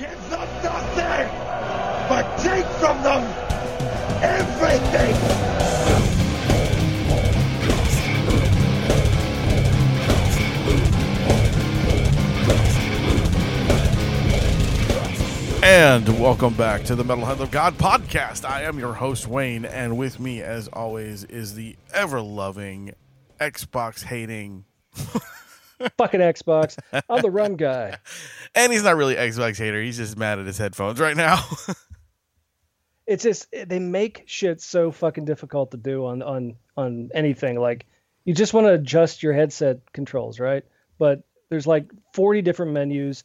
Give them nothing, but take from them everything. And welcome back to the Metal Hand of God podcast. I am your host, Wayne, and with me, as always, is the ever loving, Xbox hating, fucking Xbox. I'm the rum guy. and he's not really Xbox hater. He's just mad at his headphones right now. It's just they make shit so fucking difficult to do on on on anything. Like you just want to adjust your headset controls, right? But there's like 40 different menus,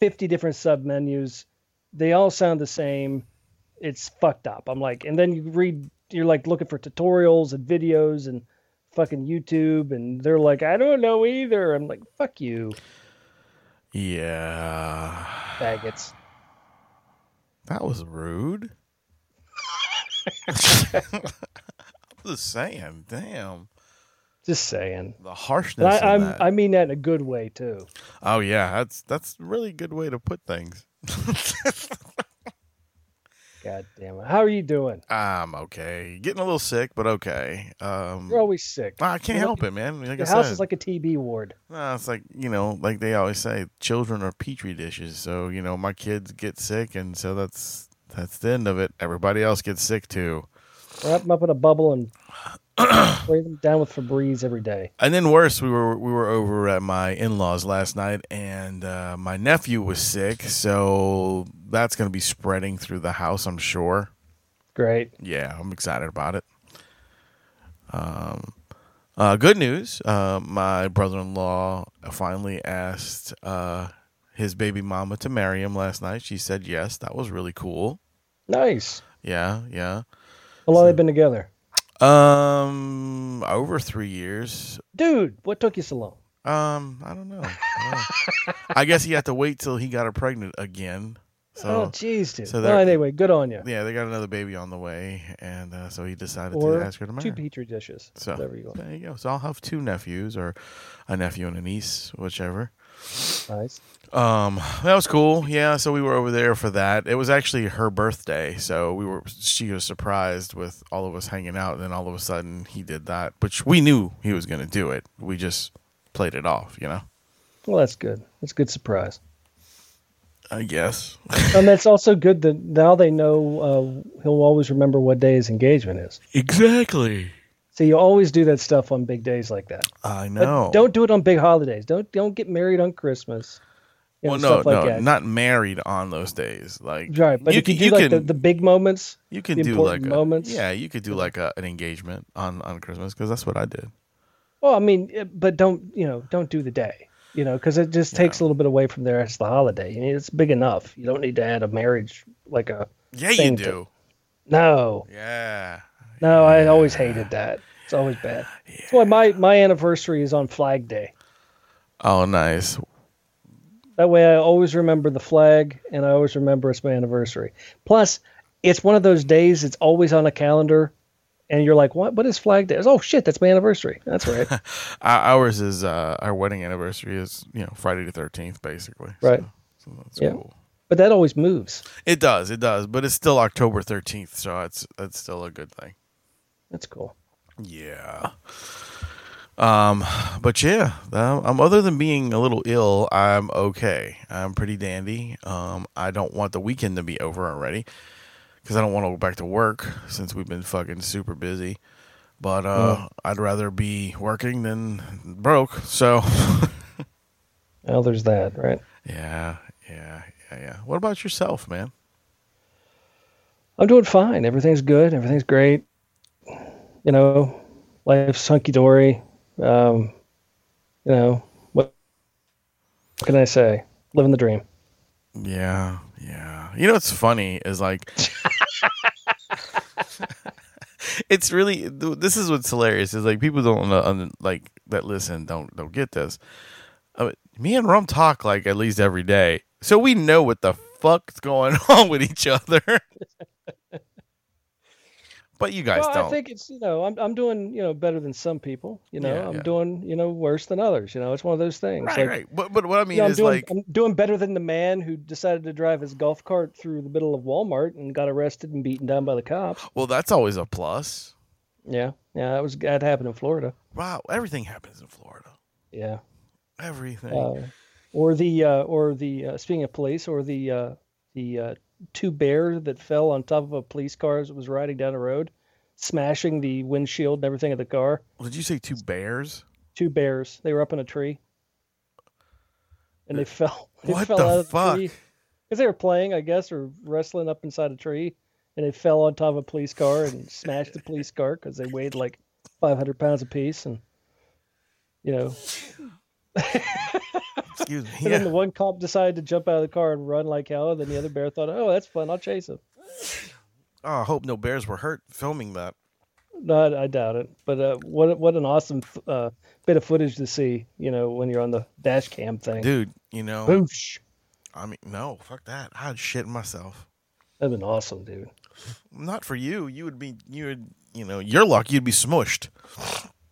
50 different sub menus. They all sound the same. It's fucked up. I'm like, and then you read, you're like looking for tutorials and videos and fucking YouTube, and they're like, I don't know either. I'm like, fuck you, yeah. faggots. That was rude. I'm just saying, damn. Just saying. The harshness. I, that. I mean that in a good way too. oh yeah, that's that's a really good way to put things. God damn it. How are you doing? I'm okay. Getting a little sick, but okay. Um, You're always sick. I can't help it, man. Like Your I house said, is like a TB ward. no, it's like you know, like they always say, children are petri dishes. So you know, my kids get sick, and so that's that's the end of it. Everybody else gets sick too. Wrap them up in a bubble and spray them down with Febreze every day. And then worse, we were we were over at my in laws last night, and uh, my nephew was sick, so that's going to be spreading through the house, I'm sure. Great. Yeah, I'm excited about it. Um, uh, good news. Uh, my brother-in-law finally asked uh, his baby mama to marry him last night. She said yes. That was really cool. Nice. Yeah, yeah. How long have they been together? Um, over three years. Dude, what took you so long? Um, I don't know. I, don't know. I guess he had to wait till he got her pregnant again. So oh, jeez, dude. so well, anyway, good on you. yeah, they got another baby on the way, and uh, so he decided Or to ask her to marry. two petri dishes. So Whatever you want. there you go. So I'll have two nephews, or a nephew and a niece, whichever. Nice. Um, that was cool. Yeah, so we were over there for that. It was actually her birthday, so we were. She was surprised with all of us hanging out, and then all of a sudden he did that, which we knew he was going to do it. We just played it off, you know. Well, that's good. That's a good surprise. I guess. and that's also good that now they know uh, he'll always remember what day his engagement is. Exactly. So you always do that stuff on big days like that. I But know. don't do it on big holidays. Don't don't get married on Christmas. You know, well, no, like no, that. not married on those days. Like, Right, but you if you can, do you like the, can, the big moments, you can the do like a, moments. yeah, you could do like a, an engagement on on Christmas because that's what I did. well, I mean, eh, but don't you know? Don't do the day, you know, because it just takes a little bit away from the rest of the holiday. I mean, it's big enough. You don't need to add a marriage like a. Yeah, you Thing to- do. No, Yeah. no, I always hated that. It's always bad. That's why my my anniversary is on Flag Day. Oh, nice. That way, I always remember the flag, and I always remember it's my anniversary. Plus, it's one of those days. It's always on a calendar, and you're like, "What? What is Flag Day?" It's, oh shit, that's my anniversary. That's right. Ours is uh, our wedding anniversary is you know Friday the thirteenth, basically. So- Right. So, that's Yeah. cool. but that always moves. It does, it does, but it's still October thirteenth, so it's it's still a good thing. That's cool. Yeah. Um, but yeah, um, um, other than being a little ill, I'm okay. I'm pretty dandy. Um, I don't want the weekend to be over already because I don't want to go back to work since we've been fucking super busy. But uh, I'd rather be working than broke. So Well, there's that, right? yeah, yeah, yeah, yeah. What about yourself, man? I'm doing fine. Everything's good. Everything's great. You know, life's hunky dory. Um, you know, what what can I say? Living the dream. Yeah, yeah. You know what's funny is like it's really this is what's hilarious is like people don't un- like that listen don't don't get this. Uh, me and Rum talk like at least every day, so we know what the fuck's going on with each other. but you guys well, don't. I think it's you know I'm I'm doing you know better than some people. You know Yeah, I'm yeah. doing you know worse than others. You know it's one of those things. right, like, right. But but what I mean you know, I'm is doing like, I'm doing better than the man who decided to drive his golf cart through the middle of Walmart and got arrested and beaten down by the cops. well, that's always a plus. Yeah, yeah, that was that happened in Florida. Wow, everything happens in Florida. Yeah. Everything. Uh, or the uh, or the uh, speaking of police, or the uh, the uh, two bears that fell on top of a police car as it was riding down the road, smashing the windshield and everything of the car. Did you say two bears? Two bears. They were up in a tree, and they fell. They What fell the out of fuck? the tree because they were playing, I guess, or wrestling up inside a tree, and they fell on top of a police car and smashed the police car because they weighed like 500 pounds apiece, and you know. Excuse me. And then the one cop decided to jump out of the car and run like hell. And then the other bear thought, "Oh, that's fun. I'll chase him." Oh, I hope no bears were hurt filming that. No, I, I doubt it. But uh, what what an awesome uh, bit of footage to see. You know, when you're on the dash cam thing. Dude, you know, Boosh. I mean, no, fuck that. I'd shit myself. That'd been awesome, dude. Not for you. You would be, you would, you know, you're lucky you'd be smushed.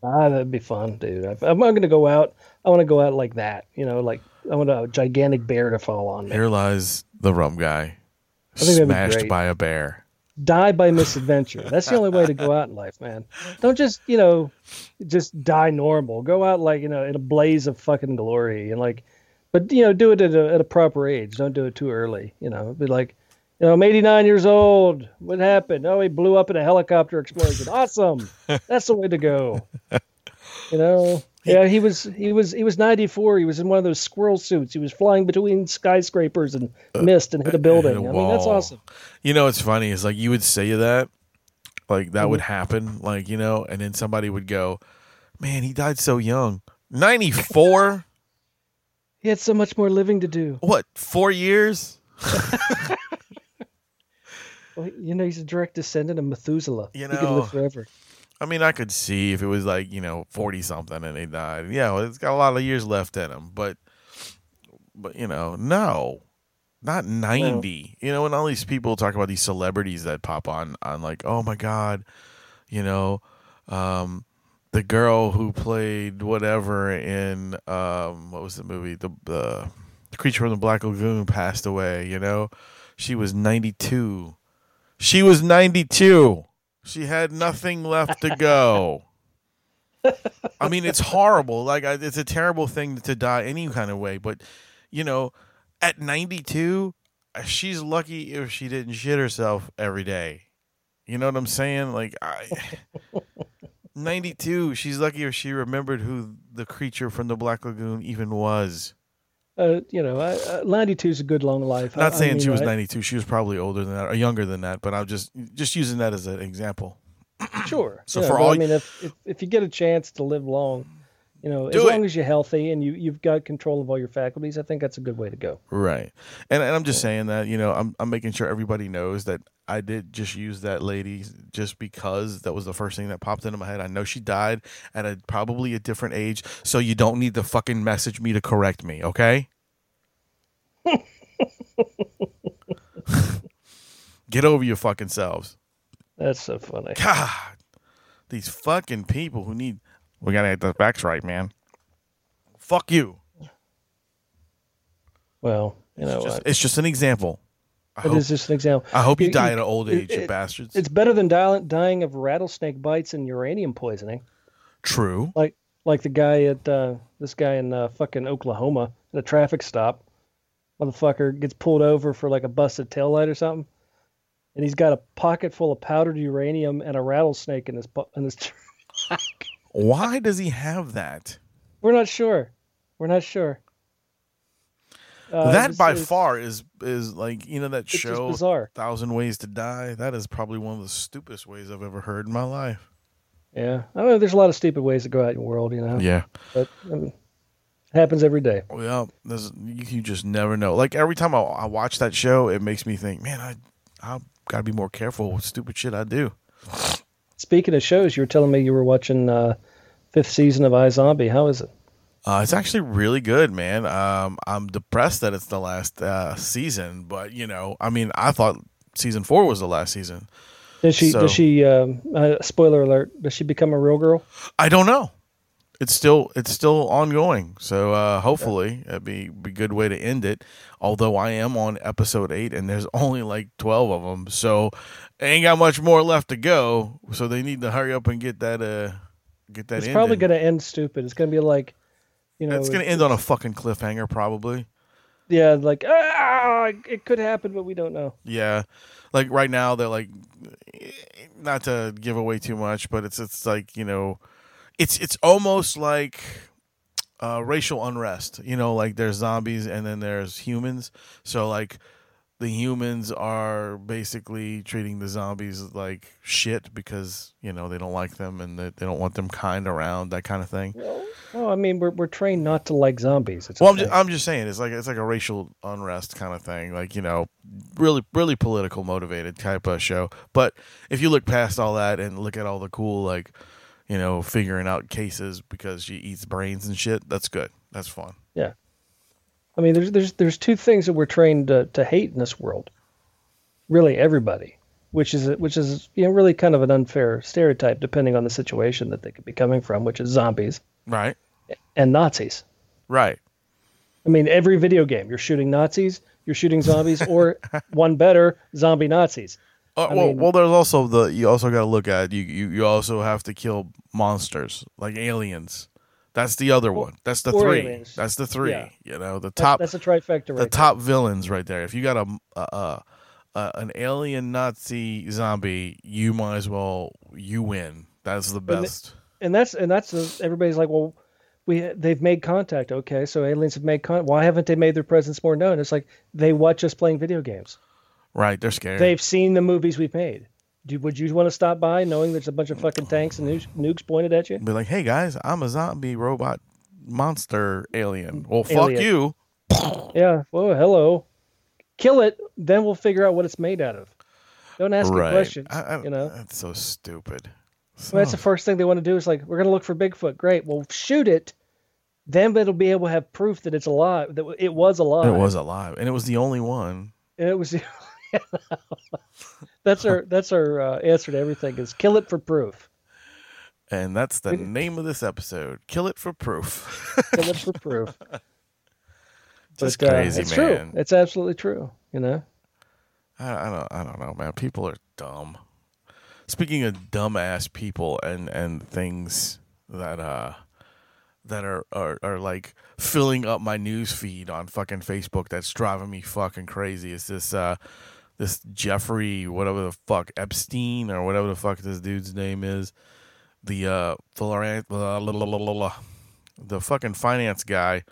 Ah, that'd be fun, dude. I'm not gonna go out. I want to go out like that. You know, like I want a gigantic bear to fall on me. Here lies the rum guy, think that'd be smashed by a bear. Die by misadventure. That's the only way to go out in life, man. Don't just you know, just die normal. Go out like you know in a blaze of fucking glory and like, but you know do it at a at a proper age. Don't do it too early. You know, be like, you know, I'm 89 years old. What happened? Oh, he blew up in a helicopter explosion. Awesome. That's the way to go. You know. Yeah, he was he was he was 94. He was in one of those squirrel suits. He was flying between skyscrapers and missed and hit a building. Uh, a I mean, that's awesome. You know, it's funny. It's like you would say that, like that Mm-hmm. would happen, like you know, and then somebody would go, "Man, he died so young, ninety four. He had so much more living to do. what, four years? Well, you know, he's a direct descendant of Methuselah. You know, he could live forever. I mean, I could see if it was like you know forty something and he died. Yeah, well, it's got a lot of years left in him, but but you know, no, not ninety. You know, and all these people talk about these celebrities that pop on on like, oh my god, you know, um, the girl who played whatever in um, what was the movie the the creature from the Black Lagoon passed away. You know, she was ninety two. She was ninety two. She had nothing left to go. I mean, it's horrible. Like, it's a terrible thing to die any kind of way. But, you know, at 92, uh, she's lucky if she didn't shit herself every day. You know what I'm saying? Like, I. 92, she's lucky if she remembered who the creature from the Black Lagoon even was. Uh, you know, uh, 92 is a good long life. Not I saying mean, she was I- 92. She was probably older than that or younger than that, but I'm just just using that as an example. Sure. So know, for all- I mean, if, if if you get a chance to live long, you know, Do as it. long as you're healthy and you you've got control of all your faculties, I think that's a good way to go. Right. And, and I'm just saying that, you know, I'm, I'm making sure everybody knows that I did just use that lady just because that was the first thing that popped into my head. I know she died at a probably a different age, so you don't need to fucking message me to correct me, okay? Get over your fucking selves. That's so funny. God, these fucking people who need. We gotta get the facts right, man. Fuck you. Well, you know, It's just, it's just an example. I it hope, is just an example. I hope you, You- die you- at an old it- age, you it- bastards. It's better than dying, dying of rattlesnake bites and uranium poisoning. True. like like the guy at uh, this guy in uh, fucking Oklahoma at a traffic stop. Motherfucker gets pulled over for like a busted taillight or something, and he's got a pocket full of powdered uranium and a rattlesnake in his in his. Why does he have that? We're not sure. We're not sure. Uh, that by it's- far is is like you know that show. Thousand Ways to Die. That is probably one of the stupidest ways I've ever heard in my life. Yeah, I know there's a lot of stupid ways to go out in the world, you know. Yeah. But um, it happens every day. Well, there's, you, you just never know. Like every time I, I watch that show, it makes me think, man, I I gotta be more careful with stupid shit I do. Speaking of shows, you were telling me you were watching uh, fifth season of iZombie. How is it? Uh, it's actually really good, man. Um, I'm depressed that it's the last uh, season, but you know, I mean, I thought season four was the last season. Does she? So- Does she? Um, uh, spoiler alert! Does she become a real girl? I don't know. It's still it's still ongoing. So uh, hopefully it'd be be a good way to end it. Although I am on episode eight and there's only like twelve of them, so ain't got much more left to go. So they need to hurry up and get that uh get that. It's probably going to end stupid. It's going to be like, you know, It's gonna end on a fucking cliffhanger, probably. yeah, like ah, it could happen, but we don't know. Yeah, like right now they're like, not to give away too much, but it's it's like you know, it's it's almost like uh, racial unrest. You know, like there's zombies and then there's humans. So like the humans are basically treating the zombies like shit because you know they don't like them and they, they don't want them kind around that kind of thing. Oh, I mean, we're we're trained not to like zombies. It's Well, I'm just, I'm just saying it's like it's like a racial unrest kind of thing, like you know, really really political motivated type of show. But if you look past all that and look at all the cool like, you know, figuring out cases because she eats brains and shit, that's good. That's fun. yeah. I mean, there's there's there's two things that we're trained to, to hate in this world. Really, everybody, which is which is you know really kind of an unfair stereotype depending on the situation that they could be coming from, which is zombies Right. and Nazis. Right. I mean, every video game, you're shooting Nazis, you're shooting zombies, or one better, zombie Nazis. Uh, well, mean- well, there's also the you also got to look at you, you. You also have to kill monsters like aliens. That's the other one. That's the three. aliens. That's the three. Yeah. You know, the top. that's a trifecta the right top villains right there. If you got a, a, a, a an alien Nazi zombie, you might as well you win. That's the best. there. And that's and that's the, everybody's like, well, we they've made contact. Okay, so aliens have made contact. Why haven't they made their presence more known? It's like they watch us playing video games. Right, they're scared. They've seen the movies we've made. Do, would you want to stop by knowing there's a bunch of fucking tanks and nukes, nukes pointed at you? Be like, hey guys, I'm a zombie robot monster alien. Well, fuck Alien. you. Yeah. Well, hello. Kill it, then we'll figure out what it's made out of. Don't ask right. questions. I- I- you know. that's so stupid. Well, that's the first thing they want to do is like, we're going to look for Bigfoot. Great. Well, shoot it. Then it'll be able to have proof that it's alive, that it was alive. it was alive, and it was the only one. And it was. that's our that's our uh, answer to everything is kill it for proof. And that's the name of this episode. Kill it for proof. Kill it for proof. Just But, uh, it's man. true. It's absolutely true. You know. I, I don't I don't know, man. People are dumb. Speaking of dumbass people and and things that uh that are, are are like filling up my news feed on fucking Facebook that's driving me fucking crazy. Is this uh this Jeffrey whatever the fuck Epstein or whatever the fuck this dude's name is. The uh the fucking finance guy.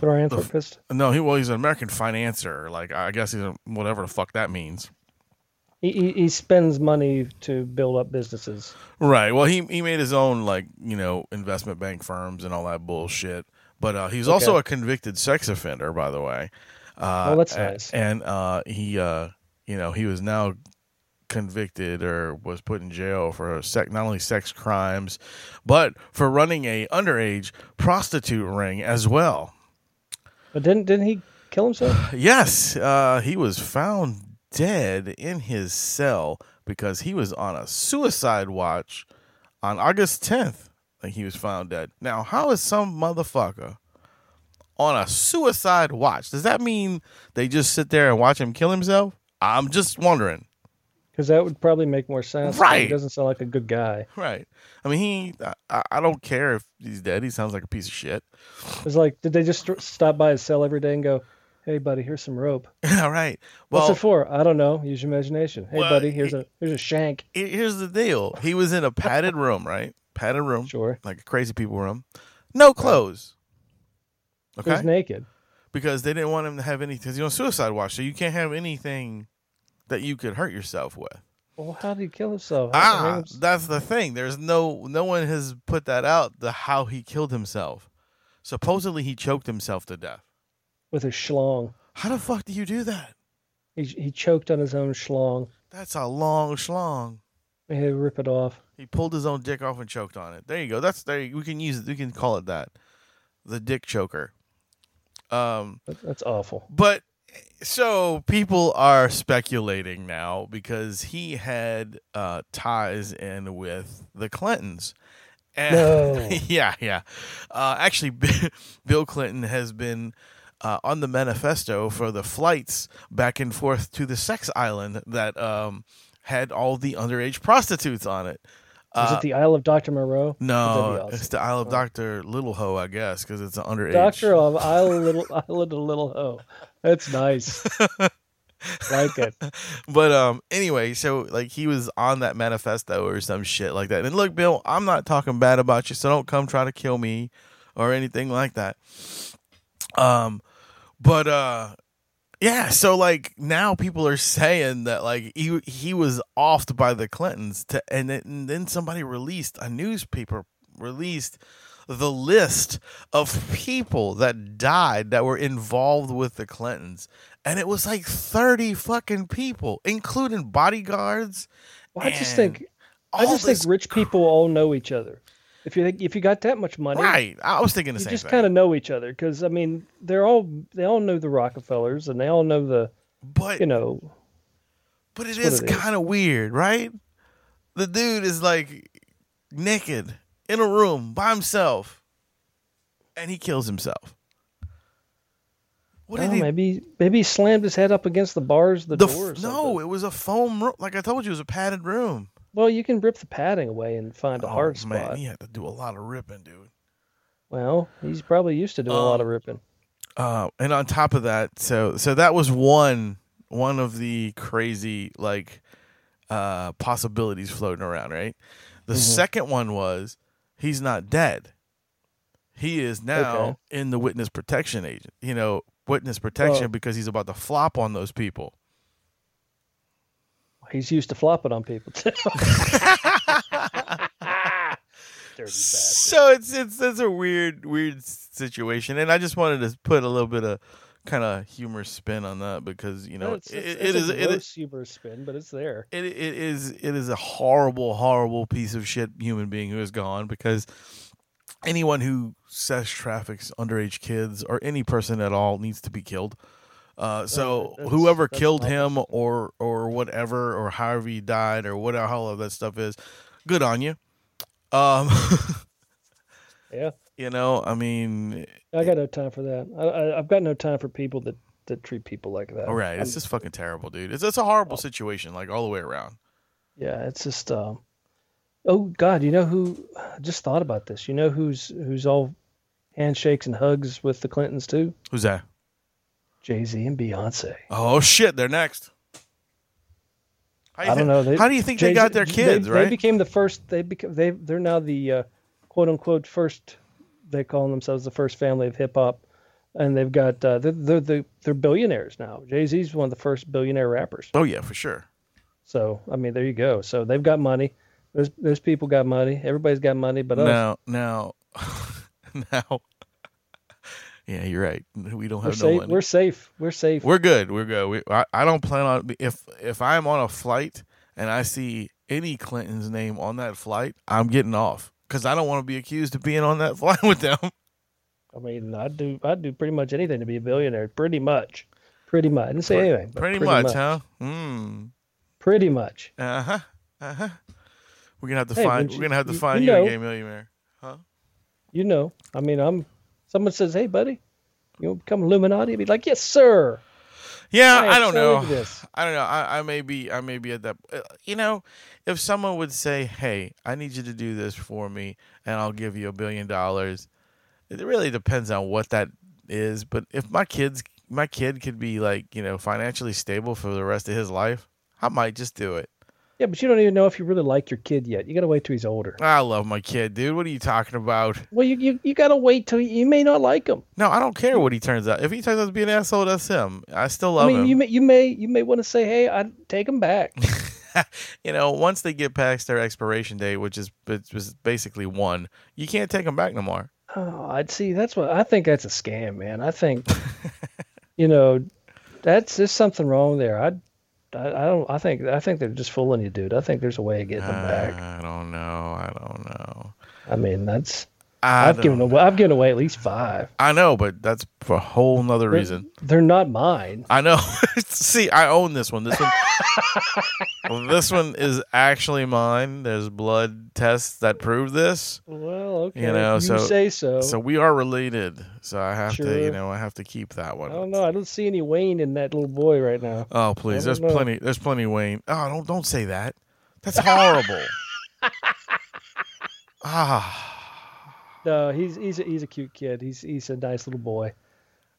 Philanthropist. No, he well he's an American financier. Like I guess he's a, whatever the fuck that means. He, he he spends money to build up businesses. Right. Well, he he made his own like you know investment bank firms and all that bullshit. But uh, he's also a convicted sex offender, by the way. Uh, Oh, that's nice. And uh, he uh, you know he was now convicted or was put in jail for sec- not only sex crimes, but for running a underage prostitute ring as well. But didn't didn't he kill himself? Yes, uh, he was found dead in his cell because he was on a suicide watch on August 10th. Like he was found dead. Now, how is some motherfucker on a suicide watch? Does that mean they just sit there and watch him kill himself? I'm just wondering. Because that would probably make more sense. Right. He doesn't sound like a good guy. Right. I mean, he. I, I don't care if he's dead. He sounds like a piece of shit. It's like, did they just st- stop by his cell every day and go, "Hey, buddy, here's some rope. All right. Well, What's it for? I don't know. Use your imagination. Hey, Well, buddy, here's a here's a shank. here- here's the deal. He was in a padded room, right? Padded room. Sure. like a crazy people room. No clothes. He was naked. Because they didn't want him to have any because he's on suicide watch, so you can't have anything that you could hurt yourself with. Well, how did he kill himself? How- Ah, that's the thing. There's no no one has put that out the how he killed himself. Supposedly he choked himself to death. with his schlong. How the fuck do you do that? He he choked on his own schlong. That's a long schlong. He had to rip it off. He pulled his own dick off and choked on it. There you go. That's there. We can use it. We can call it that. The dick choker. Um, That's awful. But so people are speculating now because he had uh, ties in with the Clintons. And, No. yeah, yeah. Uh, actually, Bill Clinton has been uh, on the manifesto for the flights back and forth to the sex island that um, had all the underage prostitutes on it. Is Uh, it the Isle of Dr. Moreau? no, That'd be awesome. it's the Isle of Doctor Little Ho, I guess, because it's an underage. Doctor of Isle Little Island of Little Ho. That's nice. like it. but um anyway so like he was on that manifesto or some shit like that and look bill i'm not talking bad about you so don't come try to kill me or anything like that um but uh yeah so like now people are saying that like he he was offed by the clintons to and then, and then somebody released a newspaper released the list of people that died that were involved with the clintons and it was like 30 fucking people including bodyguards Well, I just think I just think rich people all know each other. If you think if you got that much money, right i was thinking the same thing. you same just kind of know each other because I mean they're all they all know the Rockefellers and they all know the but you know But it is kind of weird, right? The dude is like naked in a room by himself, and he kills himself. What oh, did he? maybe maybe he slammed his head up against the bars, the, the door. No, it was a foam room. Like I told you, it was a padded room. Well, you can rip the padding away and find a hard oh, man, he had to do a lot of ripping, dude. Well, he's probably used to doing a lot Um, of ripping. Uh, and on top of that, so so that was one one of the crazy like uh possibilities floating around, right? The Mhm. second one was he's not dead. He is now Okay. in the witness protection agent, you know, witness protection Well- because he's about to flop on those people. He's used to flopping on people too. So it's it's it's a weird weird situation, and I just wanted to put a little bit of kind of humor spin on that because you know it's, it, it's, it it's is a it is humor spin, but it's there. it, it is it is a horrible horrible piece of shit human being who is gone because anyone who says traffics underage kids or any person at all needs to be killed uh, so that's- whoever that's killed him or or whatever or however he died or whatever all of that stuff is good on you um Yeah, you know i mean I got no time for that. I, I, I've got no time for people that that treat people like that. all right it's I'm- just fucking terrible dude it's, it's a horrible situation like all the way around Yeah, it's just. Um, oh God, you know who? I just thought about this. You know who's who's all handshakes and hugs with the Clintons too? who's that Jay Z and Beyonce. oh shit they're next I don't know. They, how do you think they Jay-Z got their kids they, right They became the first. They became they they're now the uh, quote unquote first. They call themselves the first family of hip hop, and they've got uh, they're, they're they're they're billionaires now. Jay Z's one of the first billionaire rappers. Oh yeah, for sure. So I mean, there you go. So they've got money. Those those people got money. Everybody's got money, but us. Now, now, now. Yeah, you're right. We don't we're have no safe. money. We're safe. We're safe. We're good. We're good. We, I, I don't plan on if if I'm on a flight and I see any Clinton's name on that flight, I'm getting off because I don't want to be accused of being on that flight with them. I mean, I'd do I'd do pretty much anything to be a billionaire. Pretty much. Pretty much. I didn't say anything. but pretty, much, huh? Mm. Pretty much. Uh huh. Uh huh. We're gonna have to Hey, find. but We're gonna have to you- find you you, know- a gay millionaire. Huh? You know. I mean, I'm. Someone says, "Hey, buddy, you want to become Illuminati?" I'd be like, "Yes, sir." Yeah, I I, don't know. I don't know. I, I may be. I may be at that. uh, You know, if someone would say, "Hey, I need you to do this for me, and I'll give you a billion dollars," it really depends on what that is. But if my kids, my kid could be like, you know, financially stable for the rest of his life, I might just do it. Yeah, but you don't even know if you really like your kid yet. You got to wait till he's older. I love my kid, dude. What are you talking about? Well, you you, you got to wait till you may not like him. No, I don't care what he turns out. If he turns out to be an asshole, that's him. I still love I mean, him. you may you may you may want to say, "Hey, I'd take him back." you know, once they get past their expiration date, which is which was basically one, you can't take them back no more. Oh, I'd see. That's what I think. That's a scam, man. I think, you know, that's there's something wrong there. I, I, I don't. I think. I think they're just fooling you, dude. I think there's a way of getting them back. I don't know. I don't know. I mean, that's I I've given away. I've given away at least five. I know, but that's for a whole nother They're- reason. They're not mine. I know. See, I own this one. This one, well, this one is actually mine. There's blood tests that prove this. Well, okay. You know, you so- say so. So we are related. So I have to, you know, I have to keep that one. I don't know. I don't see any Wayne in that little boy right now. Oh please, there's know. plenty. There's plenty. Wayne. Oh, don't don't say that. That's horrible. ah, No, he's he's a, he's a cute kid. He's he's a nice little boy.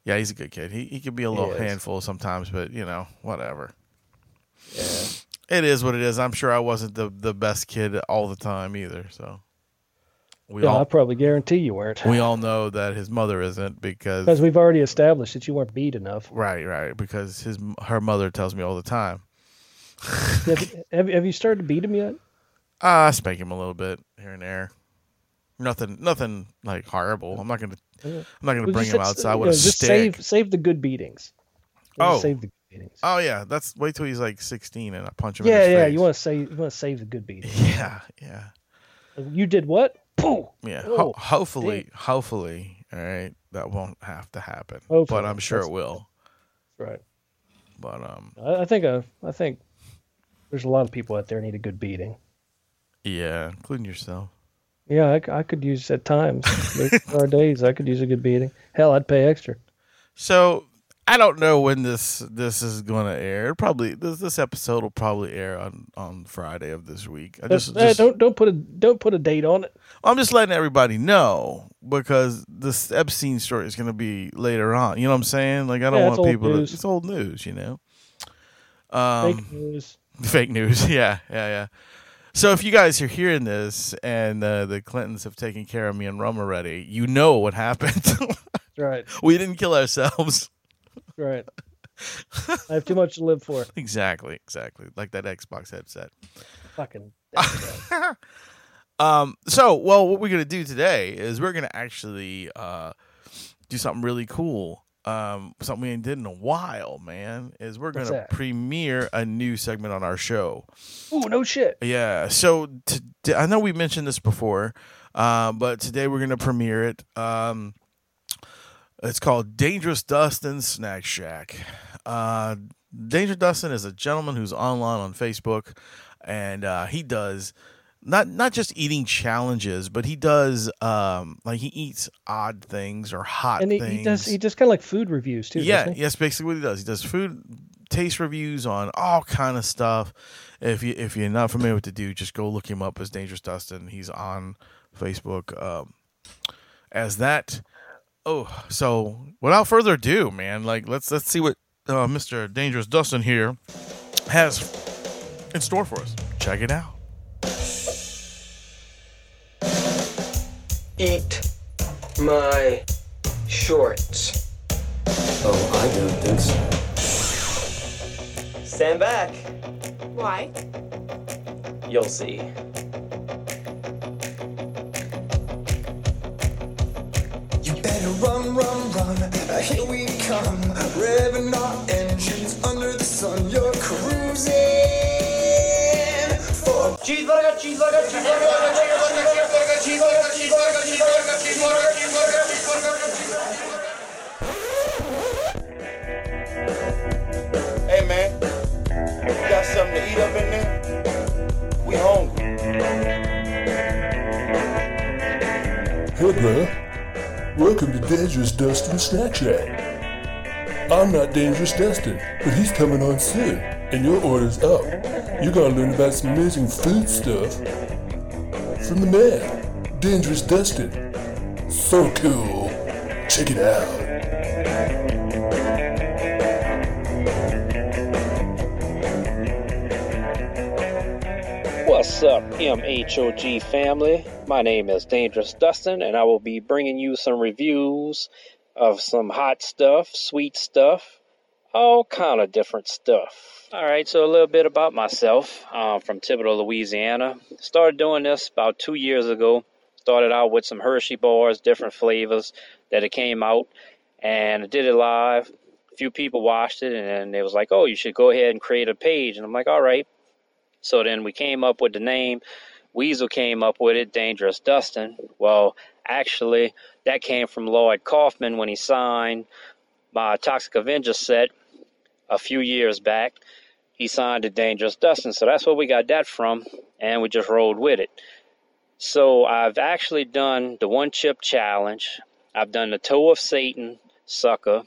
yeah, he's a good kid. He he can be a little handful sometimes, but you know, whatever. Yeah. It is what it is. I'm sure I wasn't the the best kid all the time either. So we Yeah, I probably guarantee you weren't. we all know that his mother isn't because Because we've already established that you weren't beat enough. right, right, because his her mother tells me all the time. have, you- have, you- have you started to beat him yet? Ah, I spank him a little bit here and there. Nothing, nothing like horrible. I'm not gonna, I'm not gonna bring him outside you with know, a just stick. Save save the good beatings. Oh. save the good beatings. Oh yeah, that's wait till he's like 16 and I punch him. yeah, yeah. face. You want to save you want to save the good beatings. Yeah, yeah, You did what? Pooh. yeah. Oh, Ho- hopefully, hopefully, all right, that won't have to happen. Hopefully. but I'm sure that's- it will. Right. But um, I, I think uh, I think there's a lot of people out there need a good beating. yeah, including yourself. Yeah, I, I could use at times. there are days I could use a good beating. Hell, I'd pay extra. So I don't know when this this is going to air. Probably this this episode will probably air on on Friday of this week. I just, just don't don't put a don't put a date on it. I'm just letting everybody know because this Epstein story is going to be later on. You know what I'm saying? Like I don't Yeah, want people to. It's old news, you know. Um, Fake news. fake news. Yeah, yeah, yeah. So if you guys are hearing this and uh, the Clintons have taken care of me and Rum already, you know what happened. Right, we didn't kill ourselves. right. I have too much to live for. exactly, exactly. Like that Xbox headset. Fucking. Um, so, well, what we're gonna do today is we're gonna actually uh, do something really cool. Um, something we ain't did in a while, man. Is we're gonna premiere a new segment on our show. Ooh, no shit. Yeah. So to, I know we mentioned this before, uh, but today we're gonna premiere it. Um, it's called Dangerous Dustin Snack Shack. Uh, Dangerous Dustin is a gentleman who's online on Facebook, and uh, he does not not just eating challenges, but he does um, like he eats odd things or hot And he, things. he does he does kind of like food reviews too. Yeah, yes, basically what he does. He does food taste reviews on all kind of stuff. If you if you're not familiar with the dude, just go look him up as Dangerous Dustin. He's on Facebook um, as that. Oh, so without further ado, man, like let's let's see what uh, Mr. Dangerous Dustin here has in store for us. Check it out. Eat my shorts. Oh, I don't think so. Stand back. Why? You'll see. You better run, run, run. Here we come. Revving our engines Hey man, you got something to eat up in there? We hungry. Hey, bro. Welcome to Dangerous Dustin Snack Shack. I'm not Dangerous Dustin, but he's coming on soon, and your order's up. You're gonna learn about some amazing food stuff from the man, Dangerous Dustin. So cool. Check it out. What's up, MHOG family? My name is Dangerous Dustin, and I will be bringing you some reviews of some hot stuff, sweet stuff, all kind of different stuff. All right, so a little bit about myself. I'm from Thibodaux, Louisiana. Started doing this about two years ago. Started out with some Hershey bars, different flavors that it came out, and I did it live. A few people watched it, and they was like, "Oh, you should go ahead and create a page." And I'm like, "All right." So then we came up with the name. Weasel came up with it, Dangerous Dustin. Well, Actually, that came from Lloyd Kaufman when he signed my Toxic Avenger set a few years back. He signed a Dangerous Dustin, so that's where we got that from, and we just rolled with it. So I've actually done the one chip challenge. I've done the Toe of Satan sucker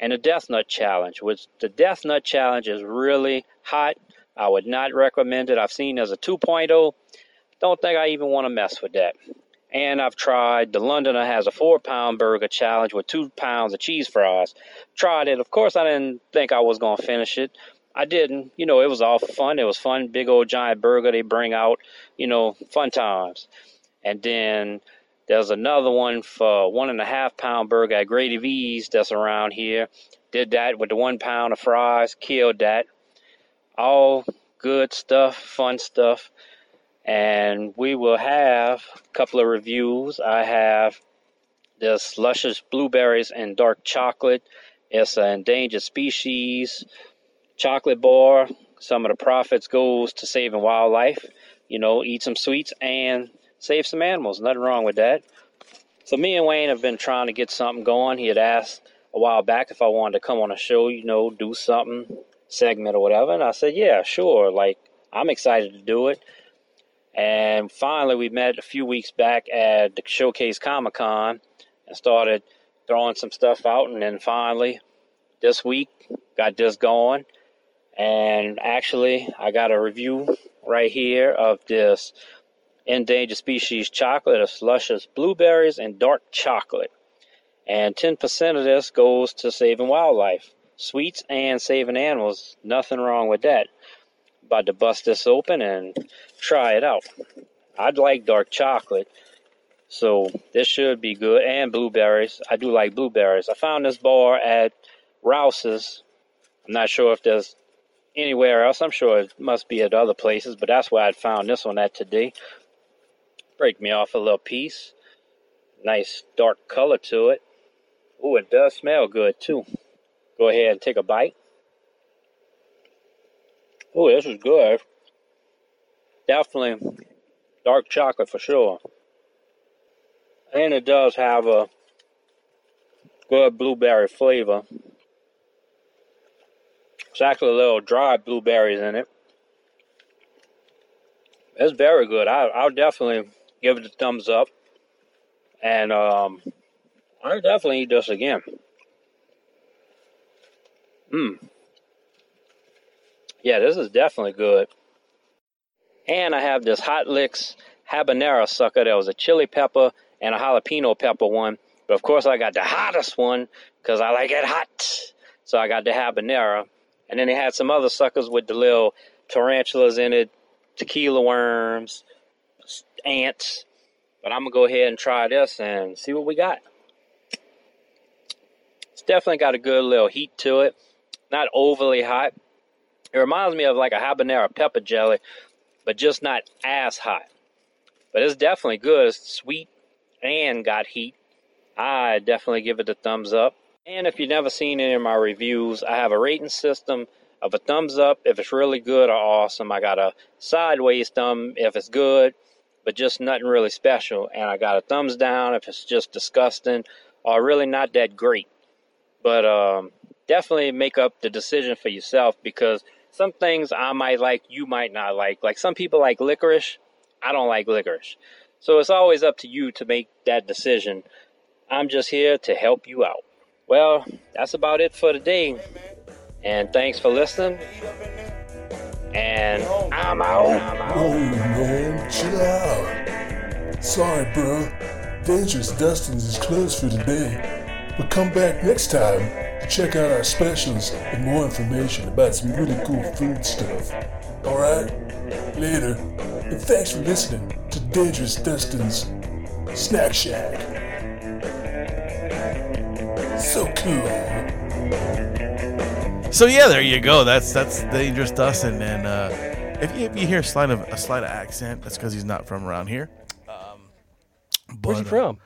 and the Death Nut challenge, which the Death Nut challenge is really hot. I would not recommend it. I've seen as a 2.0. Don't think I even want to mess with that. And I've tried the Londoner has a four pound burger challenge with two pounds of cheese fries. Tried it. Of course, I didn't think I was going to finish it. I didn't. You know, it was all fun. It was fun. Big old giant burger they bring out. You know, fun times. And then there's another one for one and a half pound burger at Grady V's that's around here. Did that with the one pound of fries. Killed that. All good stuff, fun stuff. And we will have a couple of reviews. I have this luscious blueberries and dark chocolate. It's an endangered species chocolate bar. Some of the profits goes to saving wildlife. You know, eat some sweets and save some animals. Nothing wrong with that. So me and Wayne have been trying to get something going. He had asked a while back if I wanted to come on a show, you know, do something, segment or whatever. And I said, yeah, sure. Like, I'm excited to do it. And finally, we met a few weeks back at the Showcase Comic Con and started throwing some stuff out. And then finally, this week, got this going. And actually, I got a review right here of this endangered species chocolate of luscious blueberries and dark chocolate. And 10% of this goes to saving wildlife, sweets, and saving animals. Nothing wrong with that. About to bust this open and try it out. I'd like dark chocolate, so this should be good. And blueberries. I do like blueberries. I found this bar at Rouse's. I'm not sure if there's anywhere else. I'm sure it must be at other places, but that's where I found this one at today. Break me off a little piece. Nice dark color to it. Oh, it does smell good too. Go ahead and take a bite. Oh, this is good. Definitely dark chocolate for sure. And it does have a good blueberry flavor. Actually a little dry blueberries in it. It's very good. I, I'll definitely give it a thumbs up. And um, I'll definitely eat this again. Mmm. Yeah, this is definitely good. And I have this Hotlix habanero sucker. There was a chili pepper and a jalapeno pepper one. But of course, I got the hottest one because I like it hot. So I got the habanero. And then they had some other suckers with the little tarantulas in it, tequila worms, ants. But I'm going to go ahead and try this and see what we got. It's definitely got a good little heat to it. Not overly hot. It reminds me of like a habanero pepper jelly, but just not as hot. But it's definitely good. It's sweet and got heat. I definitely give it a thumbs up. And if you've never seen any of my reviews, I have a rating system of a thumbs up if it's really good or awesome. I got a sideways thumb if it's good, but just nothing really special. And I got a thumbs down if it's just disgusting or really not that great. But um, definitely make up the decision for yourself because some things I might like, you might not like. Like some people like licorice, I don't like licorice. So it's always up to you to make that decision. I'm just here to help you out. Well, that's about it for today. And thanks for listening. And I'm out. Oh man, chill out. Sorry, bro. Dangerous Dustin's is closed for today. But come back next time to check out our specials and more information about some really cool food stuff. Alright? Later. And thanks for listening to Dangerous Dustin's Snack Shack. So cool. So yeah, there you go. That's that's dangerous Dustin. And uh, if, you, if you hear a slight of a slight of accent, that's because he's not from around here. Um, Where's he but, uh, from?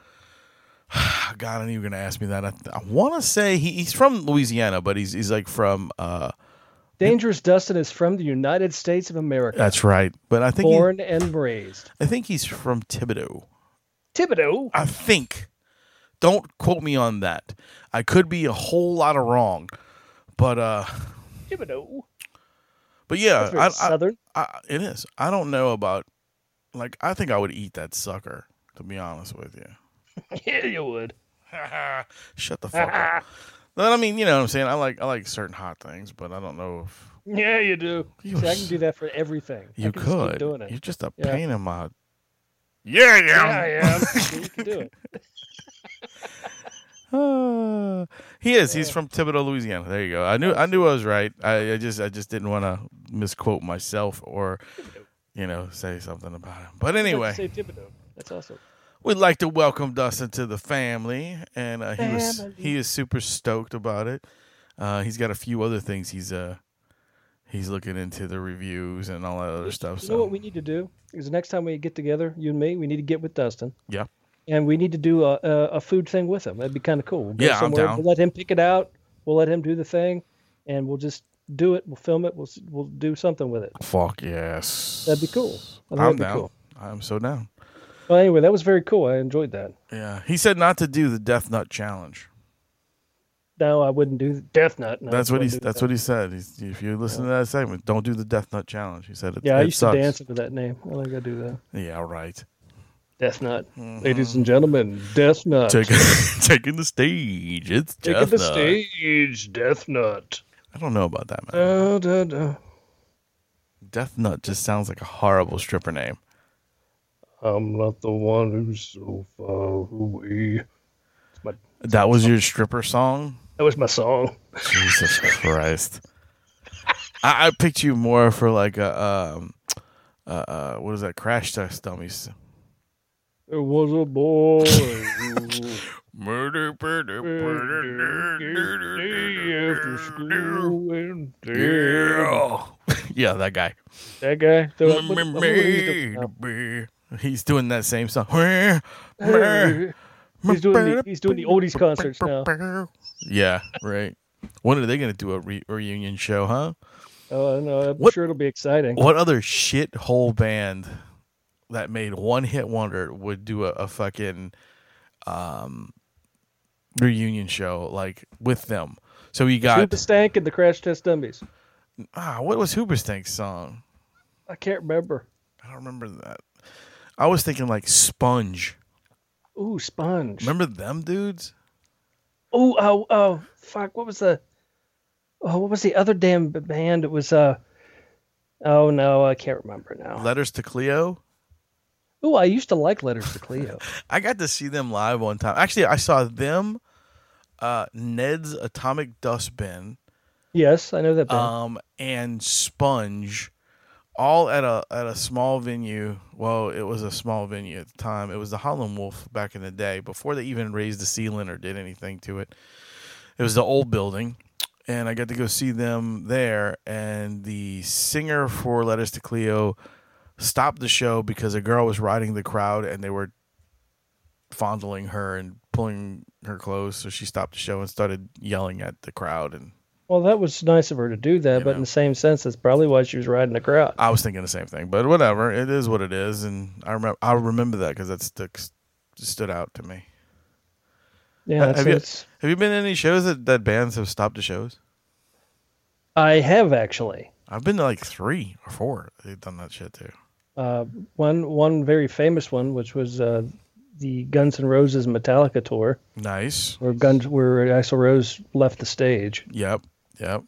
God, I knew you were gonna ask me that. I, I want to say he, he's from Louisiana, but he's he's like from. Uh, Dangerous Dustin is from the United States of America. that's right. But I think he- born and raised. I think he's from Thibodaux. Thibodaux. I think. Don't quote me on that. I could be a whole lot of wrong, but uh, but yeah, That's very I, I, it is. I don't know about. Like, I think I would eat that sucker. To be honest with you. yeah, you would. Shut the fuck up. But I mean, you know what I'm saying. I like I like certain hot things, but I don't know if Yeah, you do. You See, I can do that for everything. I you can just keep could. doing it. You're just a Yeah. pain in my. Yeah, yeah, I am. See, you can do it. He is. He's from Thibodaux, Louisiana. There you go. I knew. I knew I was right. I, I just. I just didn't want to misquote myself or, you know, say something about him. But anyway, Say Thibodaux. That's awesome. we'd like to welcome Dustin to the family, and uh, he was. He is super stoked about it. Uh, he's got a few other things he's uh he's looking into the reviews and all that other stuff. You So know what we need to do? Is the next time we get together, you and me, we need to get with Dustin. yeah, and we need to do a, a, a food thing with him. That'd be kind of cool. We'll Yeah, I'm down. We'll let him pick it out. We'll let him do the thing, and we'll just do it. We'll film it. We'll we'll do something with it. fuck yes. That'd be cool. I'm that'd down. cool. I'm so down. Well, anyway, that was very cool. I enjoyed that. Yeah, he said not to do the Death Nut challenge. No, I wouldn't do Death Nut. No, that's what he. That's that. what he said. He's, if you listen to that segment, don't do the Death Nut challenge. He said it. Yeah, I it used sucks. to dance under that name. I think I do that. Yeah, right. Death Nut, mm-hmm. ladies and gentlemen, Death Nut. Taking taking the stage. It's Taking Death the Nut. stage, Death Nut. I don't know about that man. Da, da, da. Death Nut just sounds like a horrible stripper name. I'm not the one who's so far away. My- That was your stripper song. That was my song. Jesus Christ. I, I picked you more for like a um uh, uh what is that crash test dummies. There was a boy. who Murder, murder, Day after school and Yeah. yeah, that guy. That guy. So he's doing now? He's doing that same song. He's doing the, he's doing the oldies concerts now. Yeah, right. When are they going to do a re- reunion show, huh? Oh, I know. I'm What- sure it'll be exciting. What other shithole band that made one hit wonder would do a, a fucking um reunion show like with them? So we got Super Stank and the Crash Test Dummies. ah, what was Hoobastank's song? I can't remember. I don't remember that. I was thinking like Sponge. Ooh, Sponge. Remember them dudes? Oh, oh, oh, fuck. What was the? Oh, what was the other damn band? It was uh. Oh no, I can't remember now. Letters to Cleo. Oh, I used to like Letters to Cleo. I got to see them live one time. Actually, I saw them, uh, Ned's Atomic Dustbin, yes, I know that band. um, and Sponge, all at a at a small venue. Well, it was a small venue at the time. It was the Howlin' Wolf back in the day, before they even raised the ceiling or did anything to it. It was the old building, and I got to go see them there. And the singer for Letters to Cleo stopped the show because a girl was riding the crowd, and they were fondling her and pulling her clothes. So she stopped the show and started yelling at the crowd. And well, that was nice of her to do that, You but know. in the same sense, that's probably why she was riding the crowd. I was thinking the same thing, but whatever. It is what it is, and I remember. I remember that because that stuck, stood out to me. Yeah, that's, have you- Have you been in any shows that, that bands have stopped the shows? I have actually. I've been to like three or four. They've done that shit too. Uh, one one very famous one, which was uh, the Guns N' Roses Metallica tour, Nice. where Guns where Axl Rose left the stage. Yep. Yep.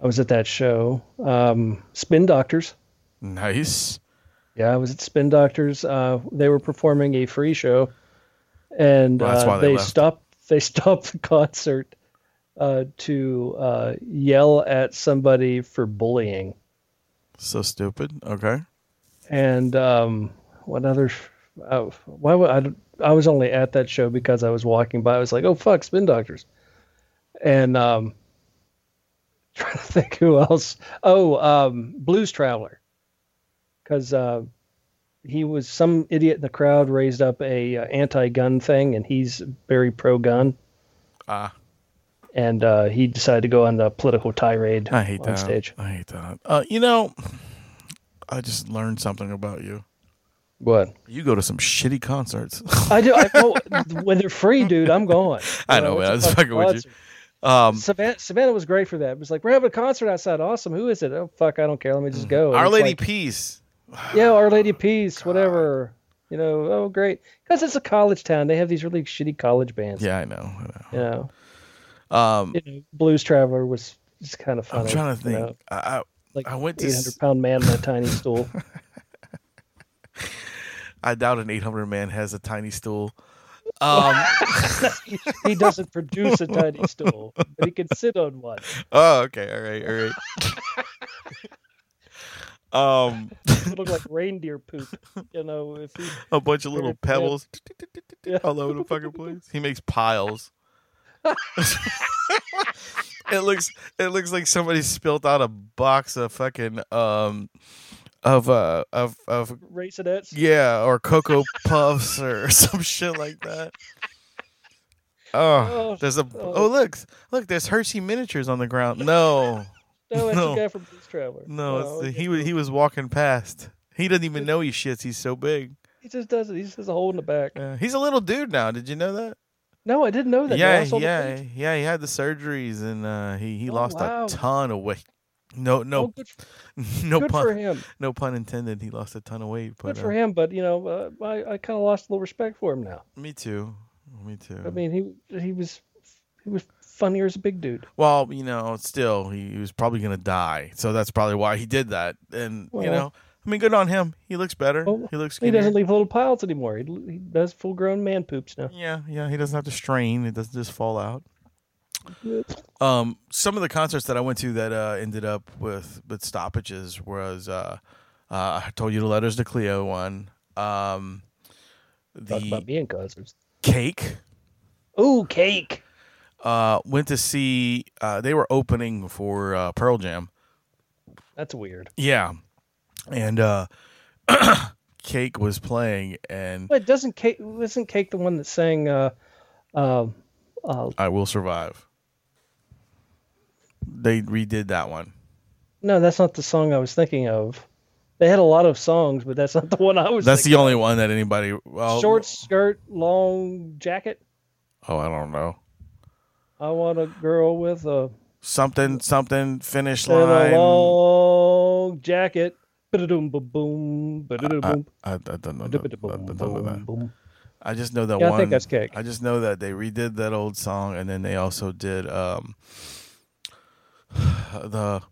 I was at that show. Um, Spin Doctors. Nice. Yeah, I was at Spin Doctors. Uh, they were performing a free show, and Well, uh, they they, stopped. They stopped the concert uh, to uh, yell at somebody for bullying. So stupid. Okay. And um, what other? Uh, why would I? I was only at that show because I was walking by. I was like, "Oh fuck, Spin Doctors," and um, trying to think who else. Oh, um, Blues Traveler, because uh, he was some idiot in the crowd raised up a uh, anti-gun thing, and he's very pro-gun, Ah, and uh, he decided to go on a political tirade I hate on that. stage. I hate that. Uh, you know, I just learned something about you. What? You go to some shitty concerts. I do. I, when they're free, dude, I'm going. I know, man. I was fucking with you. Um, Savannah, Savannah was great for that. It was like we're having a concert outside. Awesome. Who is it? Oh fuck, I don't care. Let me just go. And Our Lady like, Peace. yeah, Our Lady Peace, whatever. You know, oh great, because it's a college town. They have these really shitty college bands. Yeah, I know. I know. You know, Um, you know Blues Traveler was just kind of funny. I'm trying to you think. know, I, I like I went to 800 s- pound man in a tiny stool. I doubt an 800 man has a tiny stool. Um, he doesn't produce a tiny stool, but he can sit on one. oh, okay. All right. All right. um, It look like reindeer poop. You know, if he a bunch of little pebbles Yeah. all over the fucking place. He makes piles. it looks it looks like somebody spilt out a box of fucking um of uh of of Raisinets. yeah or cocoa puffs or some shit like that. Oh, Oh, there's a oh. oh look look there's Hershey miniatures on the ground. No, No, that's No. the guy from Blues Traveler. no, it's okay, he was he was walking past. He doesn't even know he shits. He's so big. He just does it. He just has a hole in the back. Yeah, he's a little dude now. Did you know that? No, I didn't know that. yeah, yeah, yeah. He had the surgeries and uh, he he Oh, lost wow. a ton of weight. No, no, good, no good pun, for him. no pun intended. He lost a ton of weight. But Good for uh, him. But you know, uh, I I kind of lost a little respect for him now. me too, me too. I mean, he he was he was funnier as a big dude. well, you know, still he, he was probably gonna die, so that's probably why he did that. And you know, I mean, good on him. He looks better. Well, he looks. He doesn't leave little piles anymore. He, he does full grown man poops now. Yeah, yeah. He doesn't have to strain. It doesn't just fall out. Um, some of the concerts that I went to that uh, ended up with with stoppages was uh, uh, I told you the letters to Cleo one. Um, Talk about the being concerts. cake. Ooh, cake. Uh, went to see. Uh, they were opening for uh, Pearl Jam. That's weird. Yeah, and uh, Cake was playing, and Wait, doesn't cake? Isn't cake the one that sang? Uh, um, uh, I will survive. They redid that one. no, that's not the song I was thinking of. They had a lot of songs, but that's not the one I was. That's the only one that anybody. Well, short skirt, long jacket. Oh, I don't know. I want a girl with a, Something, something. Finish line. long jacket. Ba-boom, I, I, I don't know. I ba-da-da-boom, don't know that. I just know that Yeah, I one. think that's Cake. I just know that they redid that old song, and then they also did um, the